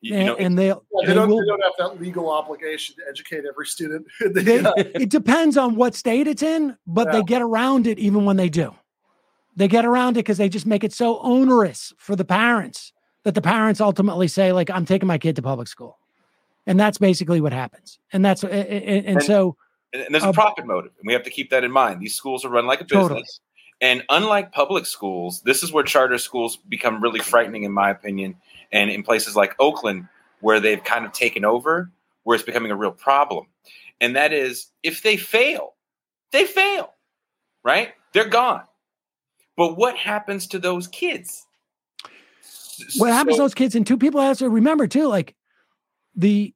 you, you know, and, they, yeah, they, they, don't, will, they don't have that legal obligation to educate every student. they, it depends on what state it's in, but yeah. they get around it even when they do. They get around it because they just make it so onerous for the parents that the parents ultimately say, like, I'm taking my kid to public school. And that's basically what happens. And that's, and, and, and so. And there's a profit motive. And we have to keep that in mind. These schools are run like a business. Totally. And unlike public schools, this is where charter schools become really frightening, in my opinion. And in places like Oakland, where they've kind of taken over, where it's becoming a real problem. And that is if they fail, they fail, right? They're gone. But what happens to those kids? What happens to those kids? And two people have to remember too, like the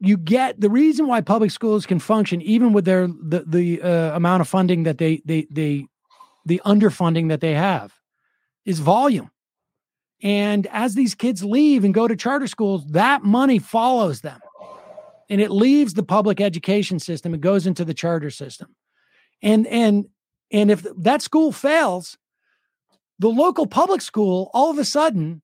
you get the reason why public schools can function even with their the the uh, amount of funding that they they they the underfunding that they have is volume. And as these kids leave and go to charter schools, that money follows them and it leaves the public education system it goes into the charter system. And and and if that school fails, the local public school all of a sudden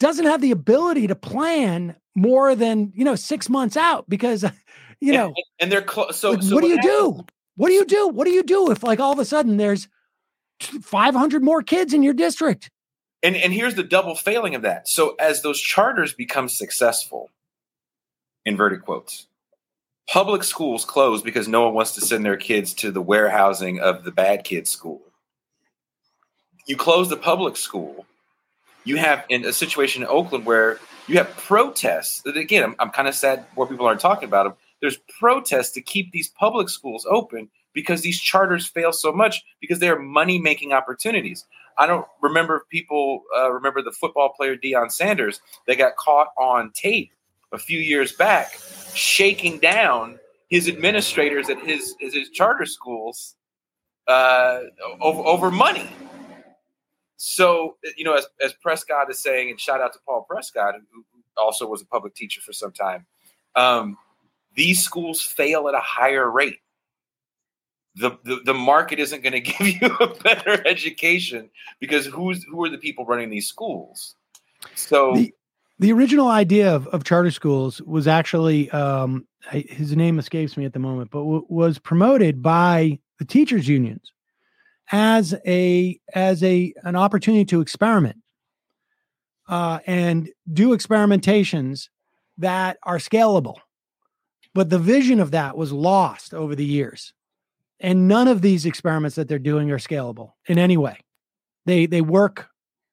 doesn't have the ability to plan more than, you know, 6 months out because you know and, and they're close so, like, so, what, what do you do? What do you do? What do you do if like all of a sudden there's 500 more kids in your district. And and here's the double failing of that. So as those charters become successful, inverted quotes, public schools close because no one wants to send their kids to the warehousing of the bad kids school. You close the public school, you have in a situation in Oakland where you have protests. That again, I'm, I'm kind of sad more people aren't talking about them. There's protests to keep these public schools open because these charters fail so much because they are money making opportunities. I don't remember if people uh, remember the football player Deion Sanders. that got caught on tape a few years back shaking down his administrators at his his, his charter schools uh, over, over money. So you know, as as Prescott is saying, and shout out to Paul Prescott, who also was a public teacher for some time. Um, these schools fail at a higher rate the, the, the market isn't going to give you a better education because who's who are the people running these schools so the, the original idea of, of charter schools was actually um, his name escapes me at the moment but w- was promoted by the teachers unions as a as a an opportunity to experiment uh, and do experimentations that are scalable but the vision of that was lost over the years. And none of these experiments that they're doing are scalable in any way. They they work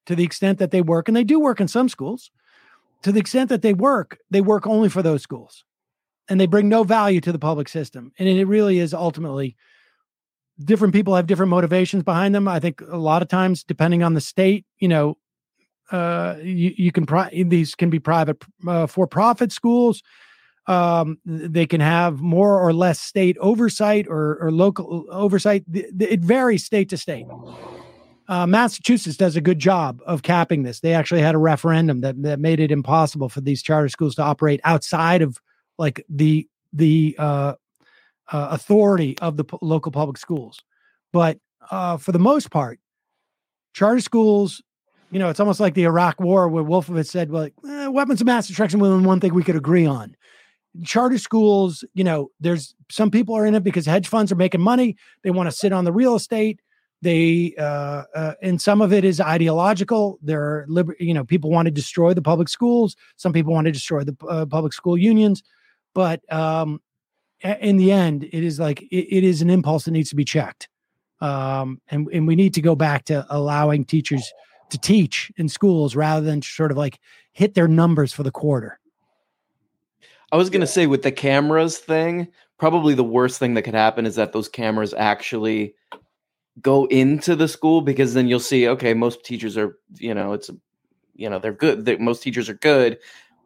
to the extent that they work, and they do work in some schools. To the extent that they work, they work only for those schools, and they bring no value to the public system. And it really is ultimately different people have different motivations behind them. I think a lot of times, depending on the state, you know, uh, you, you can pri- these can be private uh, for profit schools. Um, they can have more or less state oversight or, or local oversight. It varies state to state. Uh, Massachusetts does a good job of capping this. They actually had a referendum that, that made it impossible for these charter schools to operate outside of like the the uh, uh, authority of the p- local public schools. But uh, for the most part, charter schools, you know, it's almost like the Iraq War where Wolfowitz said, well, eh, weapons of mass destruction was one thing we could agree on. Charter schools, you know, there's some people are in it because hedge funds are making money. They want to sit on the real estate. They uh, uh, and some of it is ideological. There are liber- you know people want to destroy the public schools. Some people want to destroy the uh, public school unions. But um, in the end, it is like it, it is an impulse that needs to be checked, um, and and we need to go back to allowing teachers to teach in schools rather than sort of like hit their numbers for the quarter. I was going to say with the cameras thing, probably the worst thing that could happen is that those cameras actually go into the school because then you'll see okay most teachers are you know it's you know they're good most teachers are good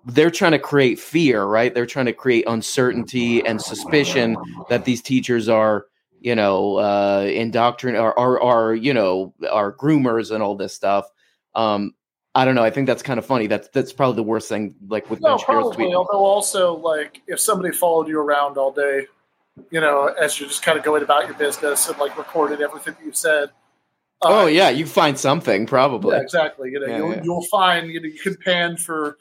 they're trying to create fear, right? They're trying to create uncertainty and suspicion that these teachers are, you know, uh, indoctrinate are, are, are, you know, are groomers and all this stuff. Um, I don't know. I think that's kind of funny. That's that's probably the worst thing. Like with no, probably. Although also, like if somebody followed you around all day, you know, as you're just kind of going about your business and like recorded everything that you said. Uh, oh yeah, you find something probably. Yeah, exactly. You know, yeah, you'll, yeah. you'll find you know you can pan for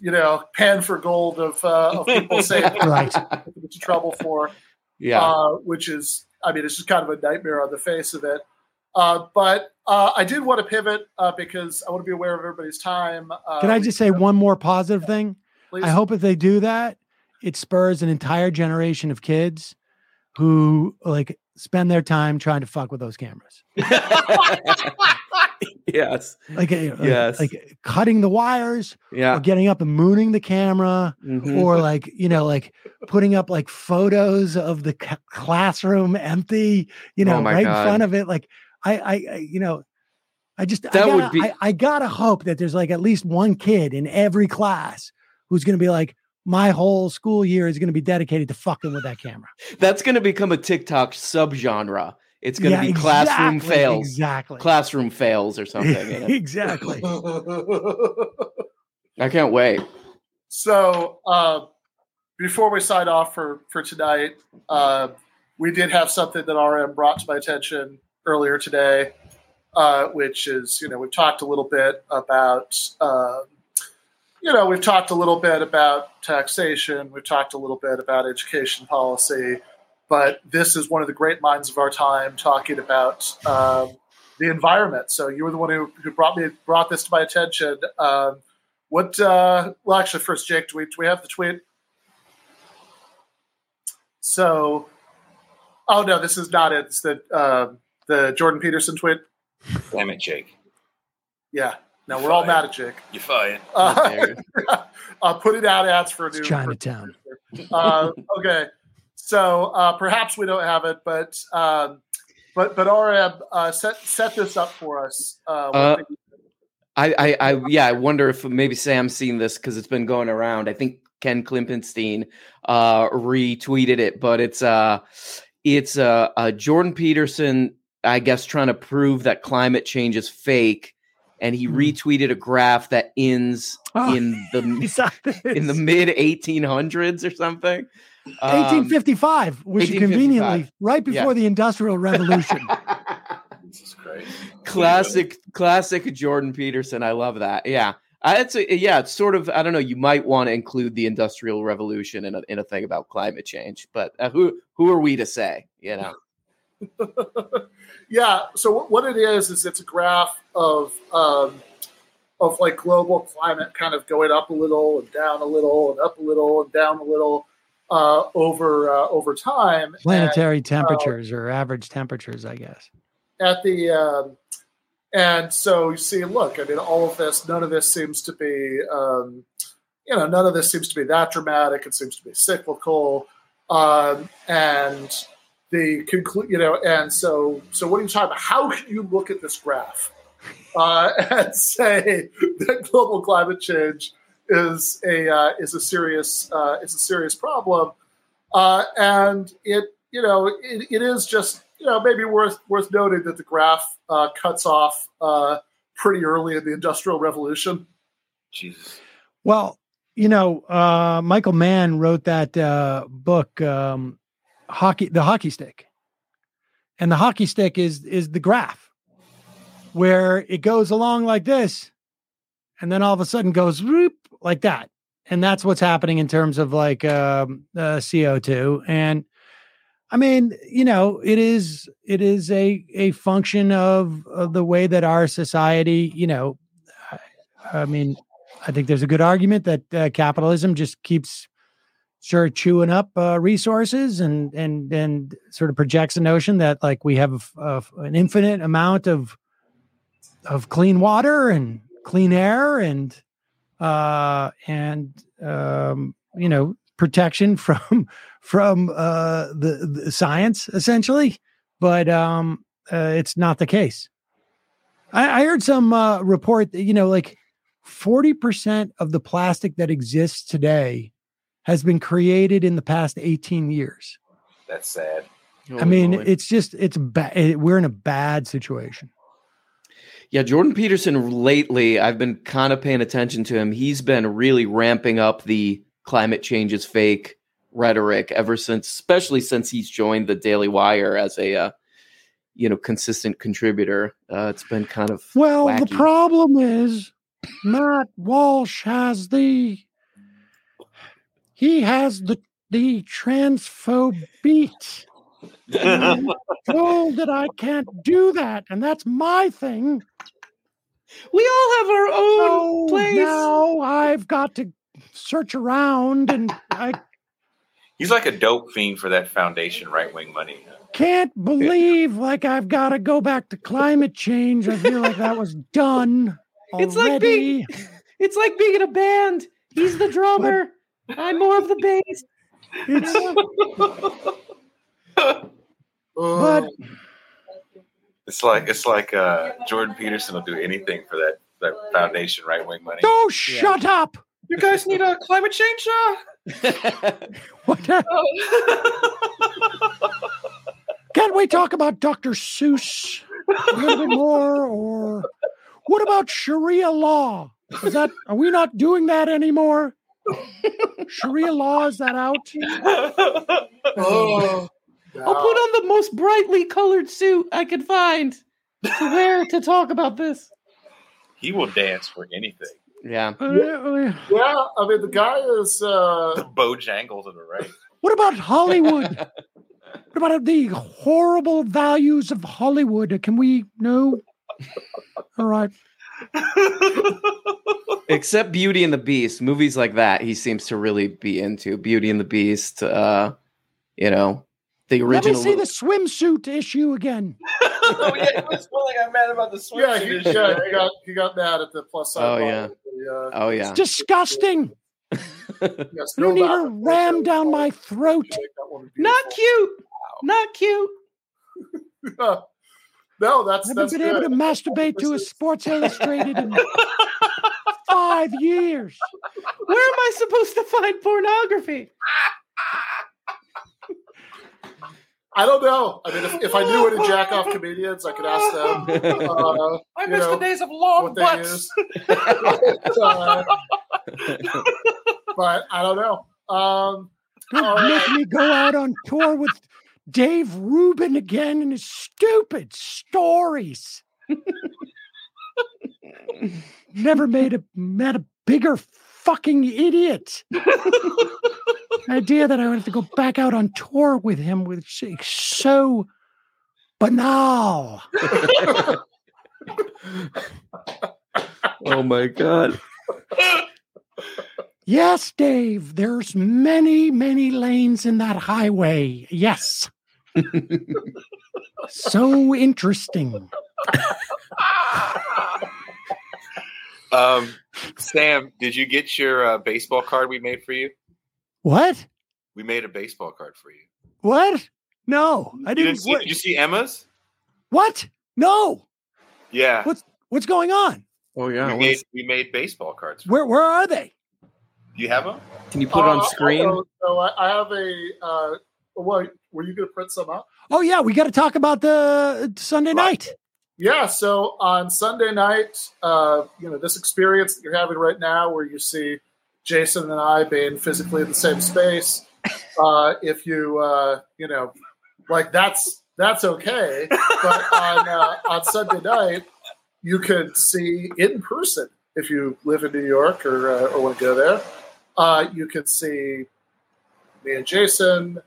you know, pan for gold of, uh, of people saying right. into trouble for. Yeah. Uh, which is, I mean, it's just kind of a nightmare on the face of it. Uh, but uh, I did want to pivot uh, because I want to be aware of everybody's time. Uh, Can I just say one more positive thing? Please? I hope if they do that, it spurs an entire generation of kids who like spend their time trying to fuck with those cameras. yes. Like, yes. Like, like, cutting the wires. Yeah. Or getting up and mooning the camera. Mm-hmm. Or like, you know, like putting up like photos of the c- classroom empty, you know, oh right God. in front of it. Like, I, I, I, you know, I just, that I gotta, would be, I, I gotta hope that there's like at least one kid in every class who's going to be like, my whole school year is going to be dedicated to fucking with that camera. That's going to become a TikTok subgenre it's going to yeah, be classroom exactly, fails. Exactly. Classroom fails or something. You know? exactly. I can't wait. So, uh, before we sign off for for tonight, uh, we did have something that RM brought to my attention earlier today, uh, which is you know we've talked a little bit about um, you know we've talked a little bit about taxation, we've talked a little bit about education policy, but this is one of the great minds of our time talking about um, the environment. So you were the one who, who brought me brought this to my attention. Um, what? Uh, well, actually, first, Jake, do we, do we have the tweet? So, oh no, this is not it. It's the uh, the Jordan Peterson tweet. Damn it, Jake. Yeah. Now we're fired. all mad at Jake. You're fired. Uh, uh, it out ads for a new Chinatown. Uh, okay. So uh, perhaps we don't have it, but um, but but RM uh, set set this up for us. Uh, uh I, I, I, yeah, I wonder if maybe Sam's seen this because it's been going around. I think Ken Klippenstein uh, retweeted it, but it's uh, it's uh, uh, Jordan Peterson, I guess, trying to prove that climate change is fake, and he mm. retweeted a graph that ends oh, in the in the mid 1800s or something. 1855, um, which 1855. conveniently right before yeah. the Industrial Revolution. this is great. Classic, classic Jordan Peterson. I love that. Yeah. Uh, it's a, yeah, it's sort of I don't know. You might want to include the Industrial Revolution in a in a thing about climate change, but uh, who who are we to say? You know. yeah. So what it is is it's a graph of um, of like global climate kind of going up a little and down a little and up a little and down a little uh, over uh, over time. Planetary and, temperatures or average temperatures, I guess. At the um, and so you see, look, I mean, all of this, none of this seems to be, um, you know, none of this seems to be that dramatic. It seems to be cyclical, um, and the conclude, you know, and so, so what are you talking about? How can you look at this graph uh, and say that global climate change is a uh, is a serious uh, is a serious problem, uh, and it, you know, it, it is just you know, maybe worth worth noting that the graph uh, cuts off uh, pretty early in the Industrial Revolution. Jesus. Well, you know, uh, Michael Mann wrote that uh, book, um, hockey, the hockey stick, and the hockey stick is is the graph where it goes along like this, and then all of a sudden goes whoop, like that, and that's what's happening in terms of like um, uh, CO two and I mean, you know, it is it is a a function of, of the way that our society, you know, I, I mean, I think there's a good argument that uh, capitalism just keeps sort of chewing up uh, resources and and and sort of projects a notion that like we have an infinite amount of of clean water and clean air and uh and um you know protection from from uh, the, the, science essentially, but um, uh, it's not the case. I, I heard some uh, report that you know, like forty percent of the plastic that exists today has been created in the past eighteen years. That's sad. I mean, it's just it's bad. We're in a bad situation. Yeah, Jordan Peterson lately, I've been kind of paying attention to him. He's been really ramping up the climate change is fake rhetoric ever since, especially since he's joined the Daily Wire as a uh, you know consistent contributor. Uh, it's been kind of well. Wacky. The problem is Matt Walsh has the he has the the transphobe beat. Told oh, that I can't do that, and that's my thing. We all have our own so place. Now I've got to search around and I He's like a dope fiend for that foundation right wing money. Can't believe like I've got to go back to climate change. I feel like that was done. Already. It's like being it's like being in a band. He's the drummer. But, I'm more of the bass. It's but it's like it's like uh, Jordan Peterson will do anything for that that foundation right wing money. Oh, shut yeah. up! You guys need a climate change? Uh? what? Can't we talk about Dr. Seuss a little bit more? Or what about Sharia law? Is that are we not doing that anymore? Sharia law is that out? oh, I'll put on the most brightly colored suit I could find to wear to talk about this. He will dance for anything. Yeah. yeah. Yeah. I mean, the guy is uh the Bojangles of the right. What about Hollywood? what about the horrible values of Hollywood? Can we know? All right. Except Beauty and the Beast, movies like that, he seems to really be into Beauty and the Beast. Uh, you know, the original. Let me see the swimsuit issue again. oh yeah, he was like I'm mad about the swimsuit yeah, he, issue. Yeah, he got he got mad at the plus side. Oh yeah. The, uh, oh yeah. It's disgusting. yes, you need to ram down my throat. Not cute. Wow. Not cute. no, that's I've that's been good. able to masturbate to a Sports Illustrated in five years. Where am I supposed to find pornography? I don't know. I mean, if, if I knew any jack off comedians, I could ask them. Uh, I miss know, the days of long butts. but, uh, but I don't know. Um, don't make me go out on tour with Dave Rubin again and his stupid stories. Never made a met a bigger fucking idiot. idea that I would have to go back out on tour with him was so banal. oh my god. Yes, Dave. There's many, many lanes in that highway. Yes. so interesting. um, Sam, did you get your uh, baseball card we made for you? What? We made a baseball card for you. What? No, I didn't. You didn't see, did you see Emma's? What? No. Yeah. What's What's going on? Oh yeah. We made, we made baseball cards. Where Where are they? Do you have them? Can you put uh, it on screen? So, so I, I, have a. Uh, what were you going to print some up? Oh yeah, we got to talk about the Sunday night. Yeah, so on Sunday night, uh, you know, this experience that you're having right now, where you see Jason and I being physically in the same space. Uh, if you, uh, you know, like that's that's okay. But on uh, on Sunday night, you could see in person if you live in New York or uh, or want to go there. Uh, you could see me and Jason,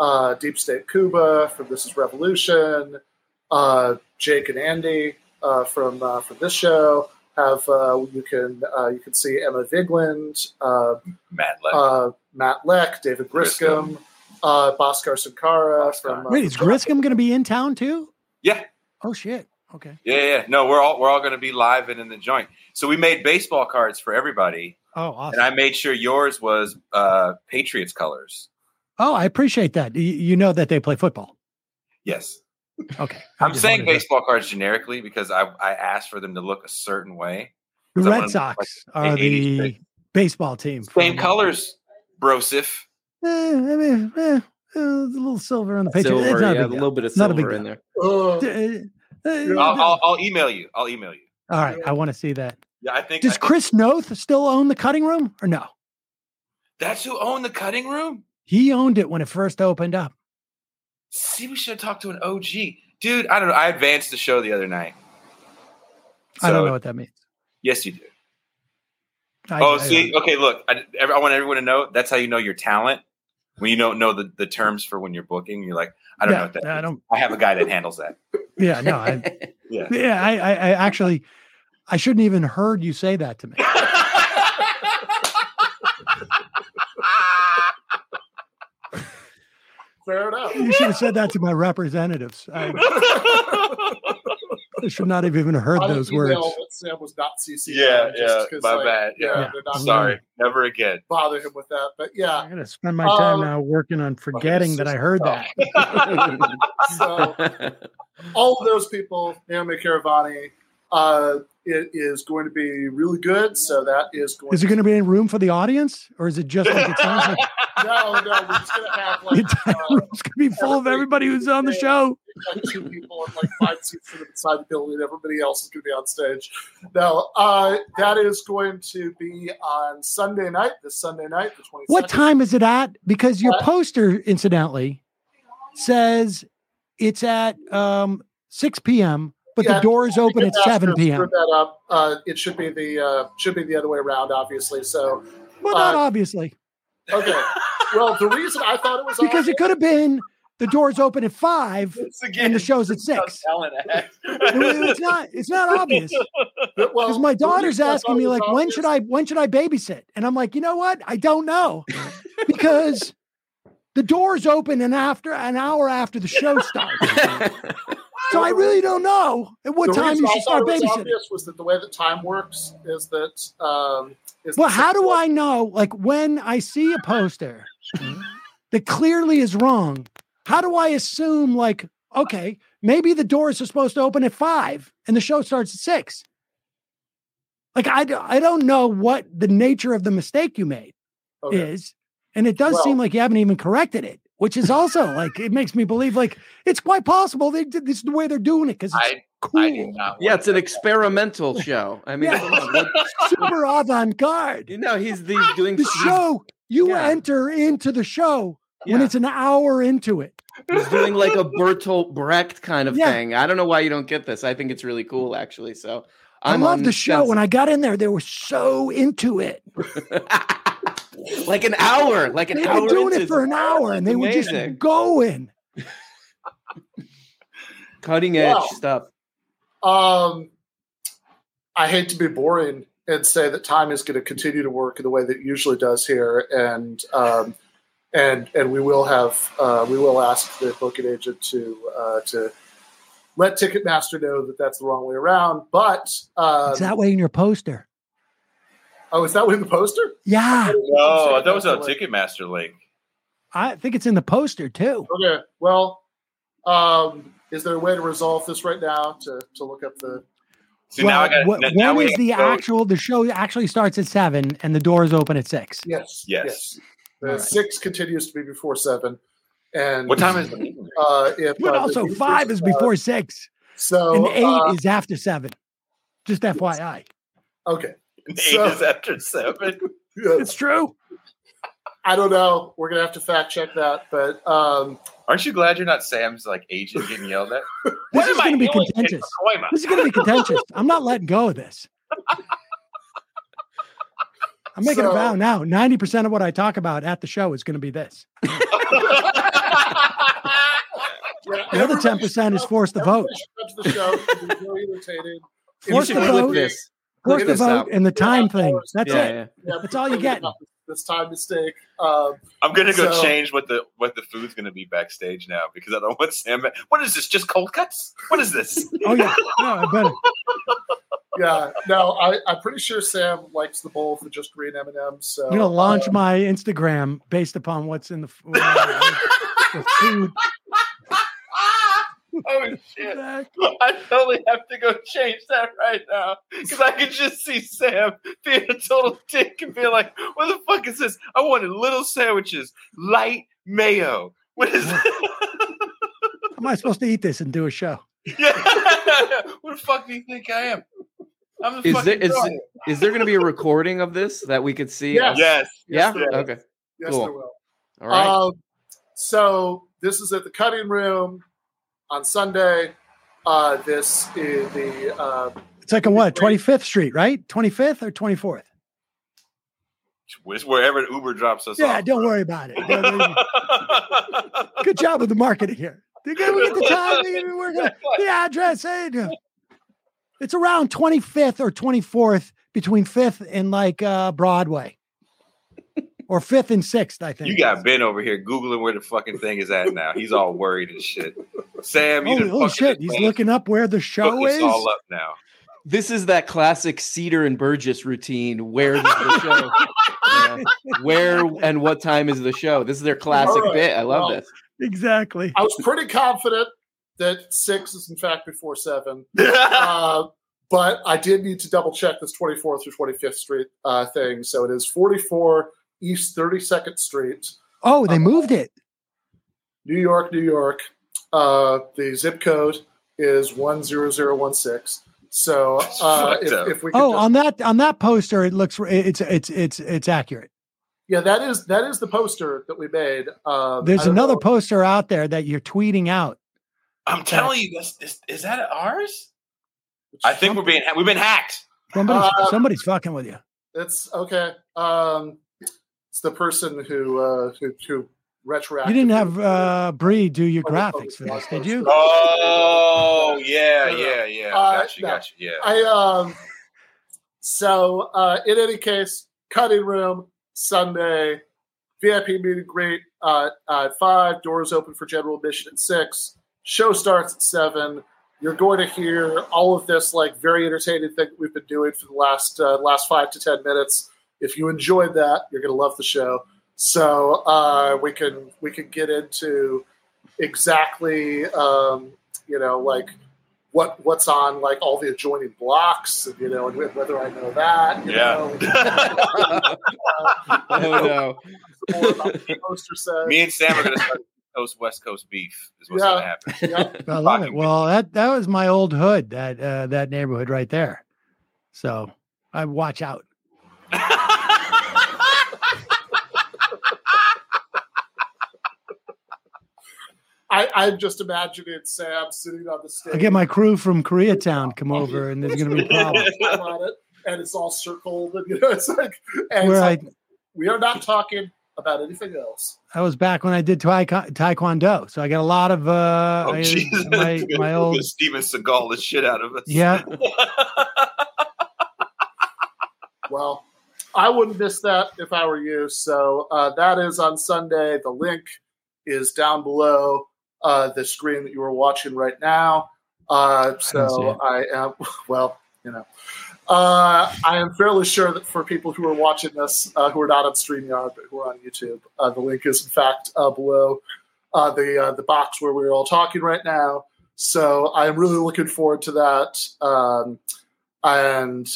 uh, Deep State Kuba from This Is Revolution, uh, Jake and Andy uh, from uh, from this show. Have uh, you can you can see Emma Vigeland, Matt Lech, Matt Lech, David Griscom, Griscom. uh, Bhaskar Sunkara from. Wait, is Griscom going to be in town too? Yeah. Oh shit. Okay. Yeah, yeah. No, we're all we're all going to be live and in the joint. So we made baseball cards for everybody. Oh, awesome. And I made sure yours was uh Patriots colors. Oh, I appreciate that. You, you know that they play football. Yes. Okay. I'm saying baseball to... cards generically because I I asked for them to look a certain way. The Red Sox like are the baseball team. Same colors, Brosif. Eh, I mean, eh, a little silver on the Patriots. Silver, yeah, a little bit of silver in there. Uh, I'll, I'll, I'll, email you. I'll email you. All right, I want to see that. Yeah, I think. Does I think, Chris Noth still own the cutting room or no? That's who owned the cutting room. He owned it when it first opened up. See, we should have talked to an OG dude. I don't know. I advanced the show the other night. So, I don't know what that means. Yes, you do. I, oh, I, see, I, okay. Look, I, I want everyone to know that's how you know your talent when you don't know the, the terms for when you're booking. You're like, I don't yeah, know what that. I don't. I have a guy that handles that. Yeah, no, I, yeah, yeah. I, I, I actually, I shouldn't even heard you say that to me. Fair enough. You should have said that to my representatives. I, I should not have even heard those words. Sam was not CC. Yeah, yeah. My like, bad. Yeah. yeah. Sorry. Never again. Bother him with that. But yeah. I'm gonna spend my time um, now working on forgetting that I heard that. so all of those people, Naomi Caravani, uh, it is going to be really good. So that is going. Is it going to be in room for the audience, or is it just like it sounds like? no, no, we're just going to have like the uh, room's going to be full of everybody who's on the show. Like two people and like five seats inside the building. Everybody else is going to be on stage. No, uh, that is going to be on Sunday night. This Sunday night, the twenty. What time is it at? Because your uh, poster, incidentally, says it's at um, six p.m but yeah, the doors open at 7 p.m. That up. Uh, it should be the uh, should be the other way around, obviously. So, well, not uh, obviously. Okay. Well, the reason I thought it was because obvious, it could have been the doors open at five again, and the show's at six. it's not. It's not obvious. Because well, my daughter's asking me like, obvious. when should I when should I babysit? And I'm like, you know what? I don't know because the doors open and after an hour after the show starts. So I really don't know at what the time you should start babysitting. Obvious was that the way that time works is that. Um, is well, how do I know? Like when I see a poster that clearly is wrong, how do I assume like okay, maybe the doors are supposed to open at five and the show starts at six? Like I, I don't know what the nature of the mistake you made okay. is, and it does well, seem like you haven't even corrected it which is also like it makes me believe like it's quite possible they did this is the way they're doing it because it's I, cool. I yeah, it's an experimental show. I mean, yeah. super avant-garde. You know, he's, he's ah, doing the show. You yeah. enter into the show yeah. when it's an hour into it. He's doing like a Bertolt Brecht kind of thing. I don't know why you don't get this. I think it's really cool, actually. So I'm i love the show. When I got in there, they were so into it. like an hour, like an hour. they hour. Were doing it for an hour, and they amazing. were just going. Cutting edge well, stuff. Um, I hate to be boring, and say that time is going to continue to work in the way that it usually does here, and um, and and we will have uh, we will ask the booking agent to uh, to let Ticketmaster know that that's the wrong way around. But um, it's that way in your poster. Oh, is that way in the poster? Yeah. No, that was a Ticketmaster link. I think it's in the poster too. Okay. Well, um, is there a way to resolve this right now to to look up the? See, now I got. What, now when we the actual? The show actually starts at seven, and the doors open at six. Yes. Yes. The All right. six continues to be before seven, and What time is it? Uh, if, But uh, also the- five is before six, So and eight uh, is after seven. Just FYI, okay. Eight So- is after seven. Yeah, it's true. I don't know. We're gonna have to fact check that, but um, Aren't you glad you're not Sam's like agent getting yelled at? This What is am I going to be contentious. This is going to be contentious. I'm not letting go of this. I'm making a vow now. 90% of what I talk about at the show is going to be this. Yeah, The other 10% is should- force the vote. everybody to the show. It's very Force the vote. this. Force the vote out. and the time thing. That's Yeah, it. yeah. Yeah, That's all you get. This time mistake. Um, I'm gonna go So- change what the what the food's gonna be backstage now because I don't want Sam. What is this? Just cold cuts? What is this? Oh, yeah. No, I better. yeah, no, I, I'm pretty sure Sam likes the bowl for just green M and M's. So I'm going to launch uh, my Instagram based upon what's in the, f- the food. oh shit! I totally have to go change that right now because I can just see Sam being a total dick and being like, "What the fuck is this? I wanted little sandwiches, light mayo. What is How am I supposed to eat this and do a show? Yeah. what the fuck do you think I am? I'm the Is there fucking is, there going to be a recording of this that we could see? Yes. Yes. Yeah. there is. Okay. Yes, Cool. there will. All right. Um, so this is at the cutting room on Sunday. Uh, this is the uh, It's like a what? 25th Street, right? 25th or 24th? It's wherever Uber drops us Yeah, off. don't worry about it. Good job with the marketing here. They're gonna get the time. they're gonna- We're the address. yeah. It's around 25th or 24th between 5th and like uh, Broadway, or 5th and 6th. I think. You got Ben over here googling where the fucking thing is at now. He's all worried and shit. Sam, you Holy, done holy shit! He's looking up where the show us is. all up now. This is that classic Seder and Burgis routine. Where is the show? Yeah. Where and what time is the show? This is their classic All right. bit. I love Well, this. Exactly. I was pretty confident that six is in fact before seven, uh, but I did need to double check this 24th through 25th Street uh, thing. So it is 44 East 32nd Street, Oh, they moved it. New York, New York. Uh, the zip code is 10016. So uh, if, if we could Oh, just- on that on that poster, it looks it's it's it's it's accurate. yeah, that is that is the poster that we made. Um, There's another know- poster out there that you're tweeting out. I'm telling you, this is, is that ours? I think we're being we've been hacked. Somebody's Uh, somebody's fucking with you. It's okay. Um, it's the person who uh, who who retroactively. You didn't have uh Bree do your graphics for this, did you? Oh yeah, yeah, yeah. Uh, Got you, no. got you. Yeah. I um. So uh, in any case, cutting room Sunday, VIP meet and greet uh, at five. Doors open for general admission at six. Show starts at seven. You're going to hear all of this like very entertaining thing we've been doing for the last uh, last five to ten minutes. If you enjoyed that, you're going to love the show. So uh, we can we can get into exactly um, you know like what what's on like all the adjoining blocks, and, you know, and whether I know that. you Yeah. know. Oh no. More about the poster says. Me and Sam are gonna start Coast West Coast beef. Is what's Yeah. gonna happen. Yeah. I love it. Well, that that was my old hood, that uh, that neighborhood right there. So I watch out. I, I'm just imagining Sam sitting on the stage. I'll get my crew from Koreatown come over, and there's gonna be problems. time on it, and it's all circled, and you know, it's like, and Where it's I like, we are not talking about anything else. I was back when I did taekw- taekwondo, so I got a lot of uh, Oh I- Jesus! my my old Steven Seagal the shit out of us. yeah. Well, I wouldn't miss that if I were you. So uh, that is on Sunday. The link is down below uh, the screen that you are watching right now. Uh, so I, I am, well, you know, uh, I am fairly sure that for people who are watching this, uh, who are not on StreamYard, but who are on YouTube, uh, the link is in fact uh, below uh, the uh, the box where we're all talking right now. So I am really looking forward to that. Um, and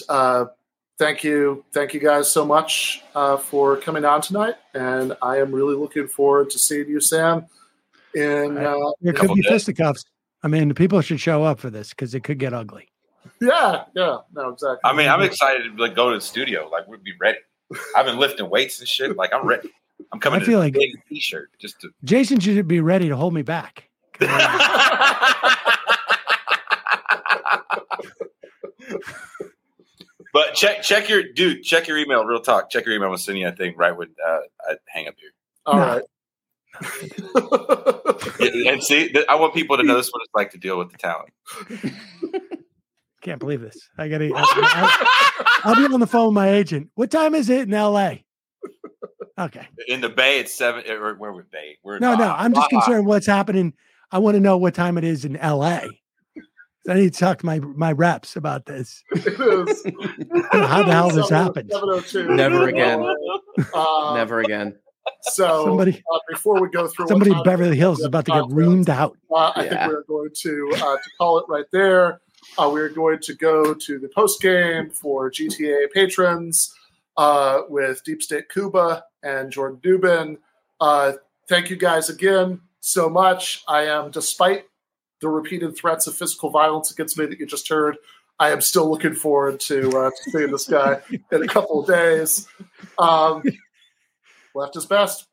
thank you, thank you guys so much for coming on tonight. And I am really looking forward to seeing you, Sam. In there could be fisticuffs. I mean, people should show up for this because it could get ugly. Yeah, yeah, no, exactly. I mean, I'm excited to like go to the studio. Like we'd be ready. I've been lifting weights and shit. Like I'm ready. I'm coming. I feel like a t-shirt just to. Jason should be ready to hold me back. but check check your dude. Check your email. Real talk. Check your email. I'm sending you a thing right when uh, I hang up here. All no. right. and see, I want people to know this what it's like to deal with the talent. Can't believe this. I gotta. I'll, I'll be on the phone with my agent. What time is it in L.A.? Okay. In the Bay, it's seven. Or where we Bay? We're no, no. I'm just concerned what's happening. I want to know what time it is in L.A. I need to talk to my my reps about this. How the hell this happened? Never again. Uh, Never again. So somebody uh, before we go through, somebody in Beverly Hills is about to get reamed out. Uh, I yeah. think we're going to uh, to call it right there. Uh, we're going to go to the post game for GTA patrons uh, with Deep State Kuba and Jordan Dubin. Uh, thank you guys again so much. I am, despite the repeated threats of physical violence against me that you just heard, I am still looking forward to, to seeing this guy in a couple of days. Um, left is best.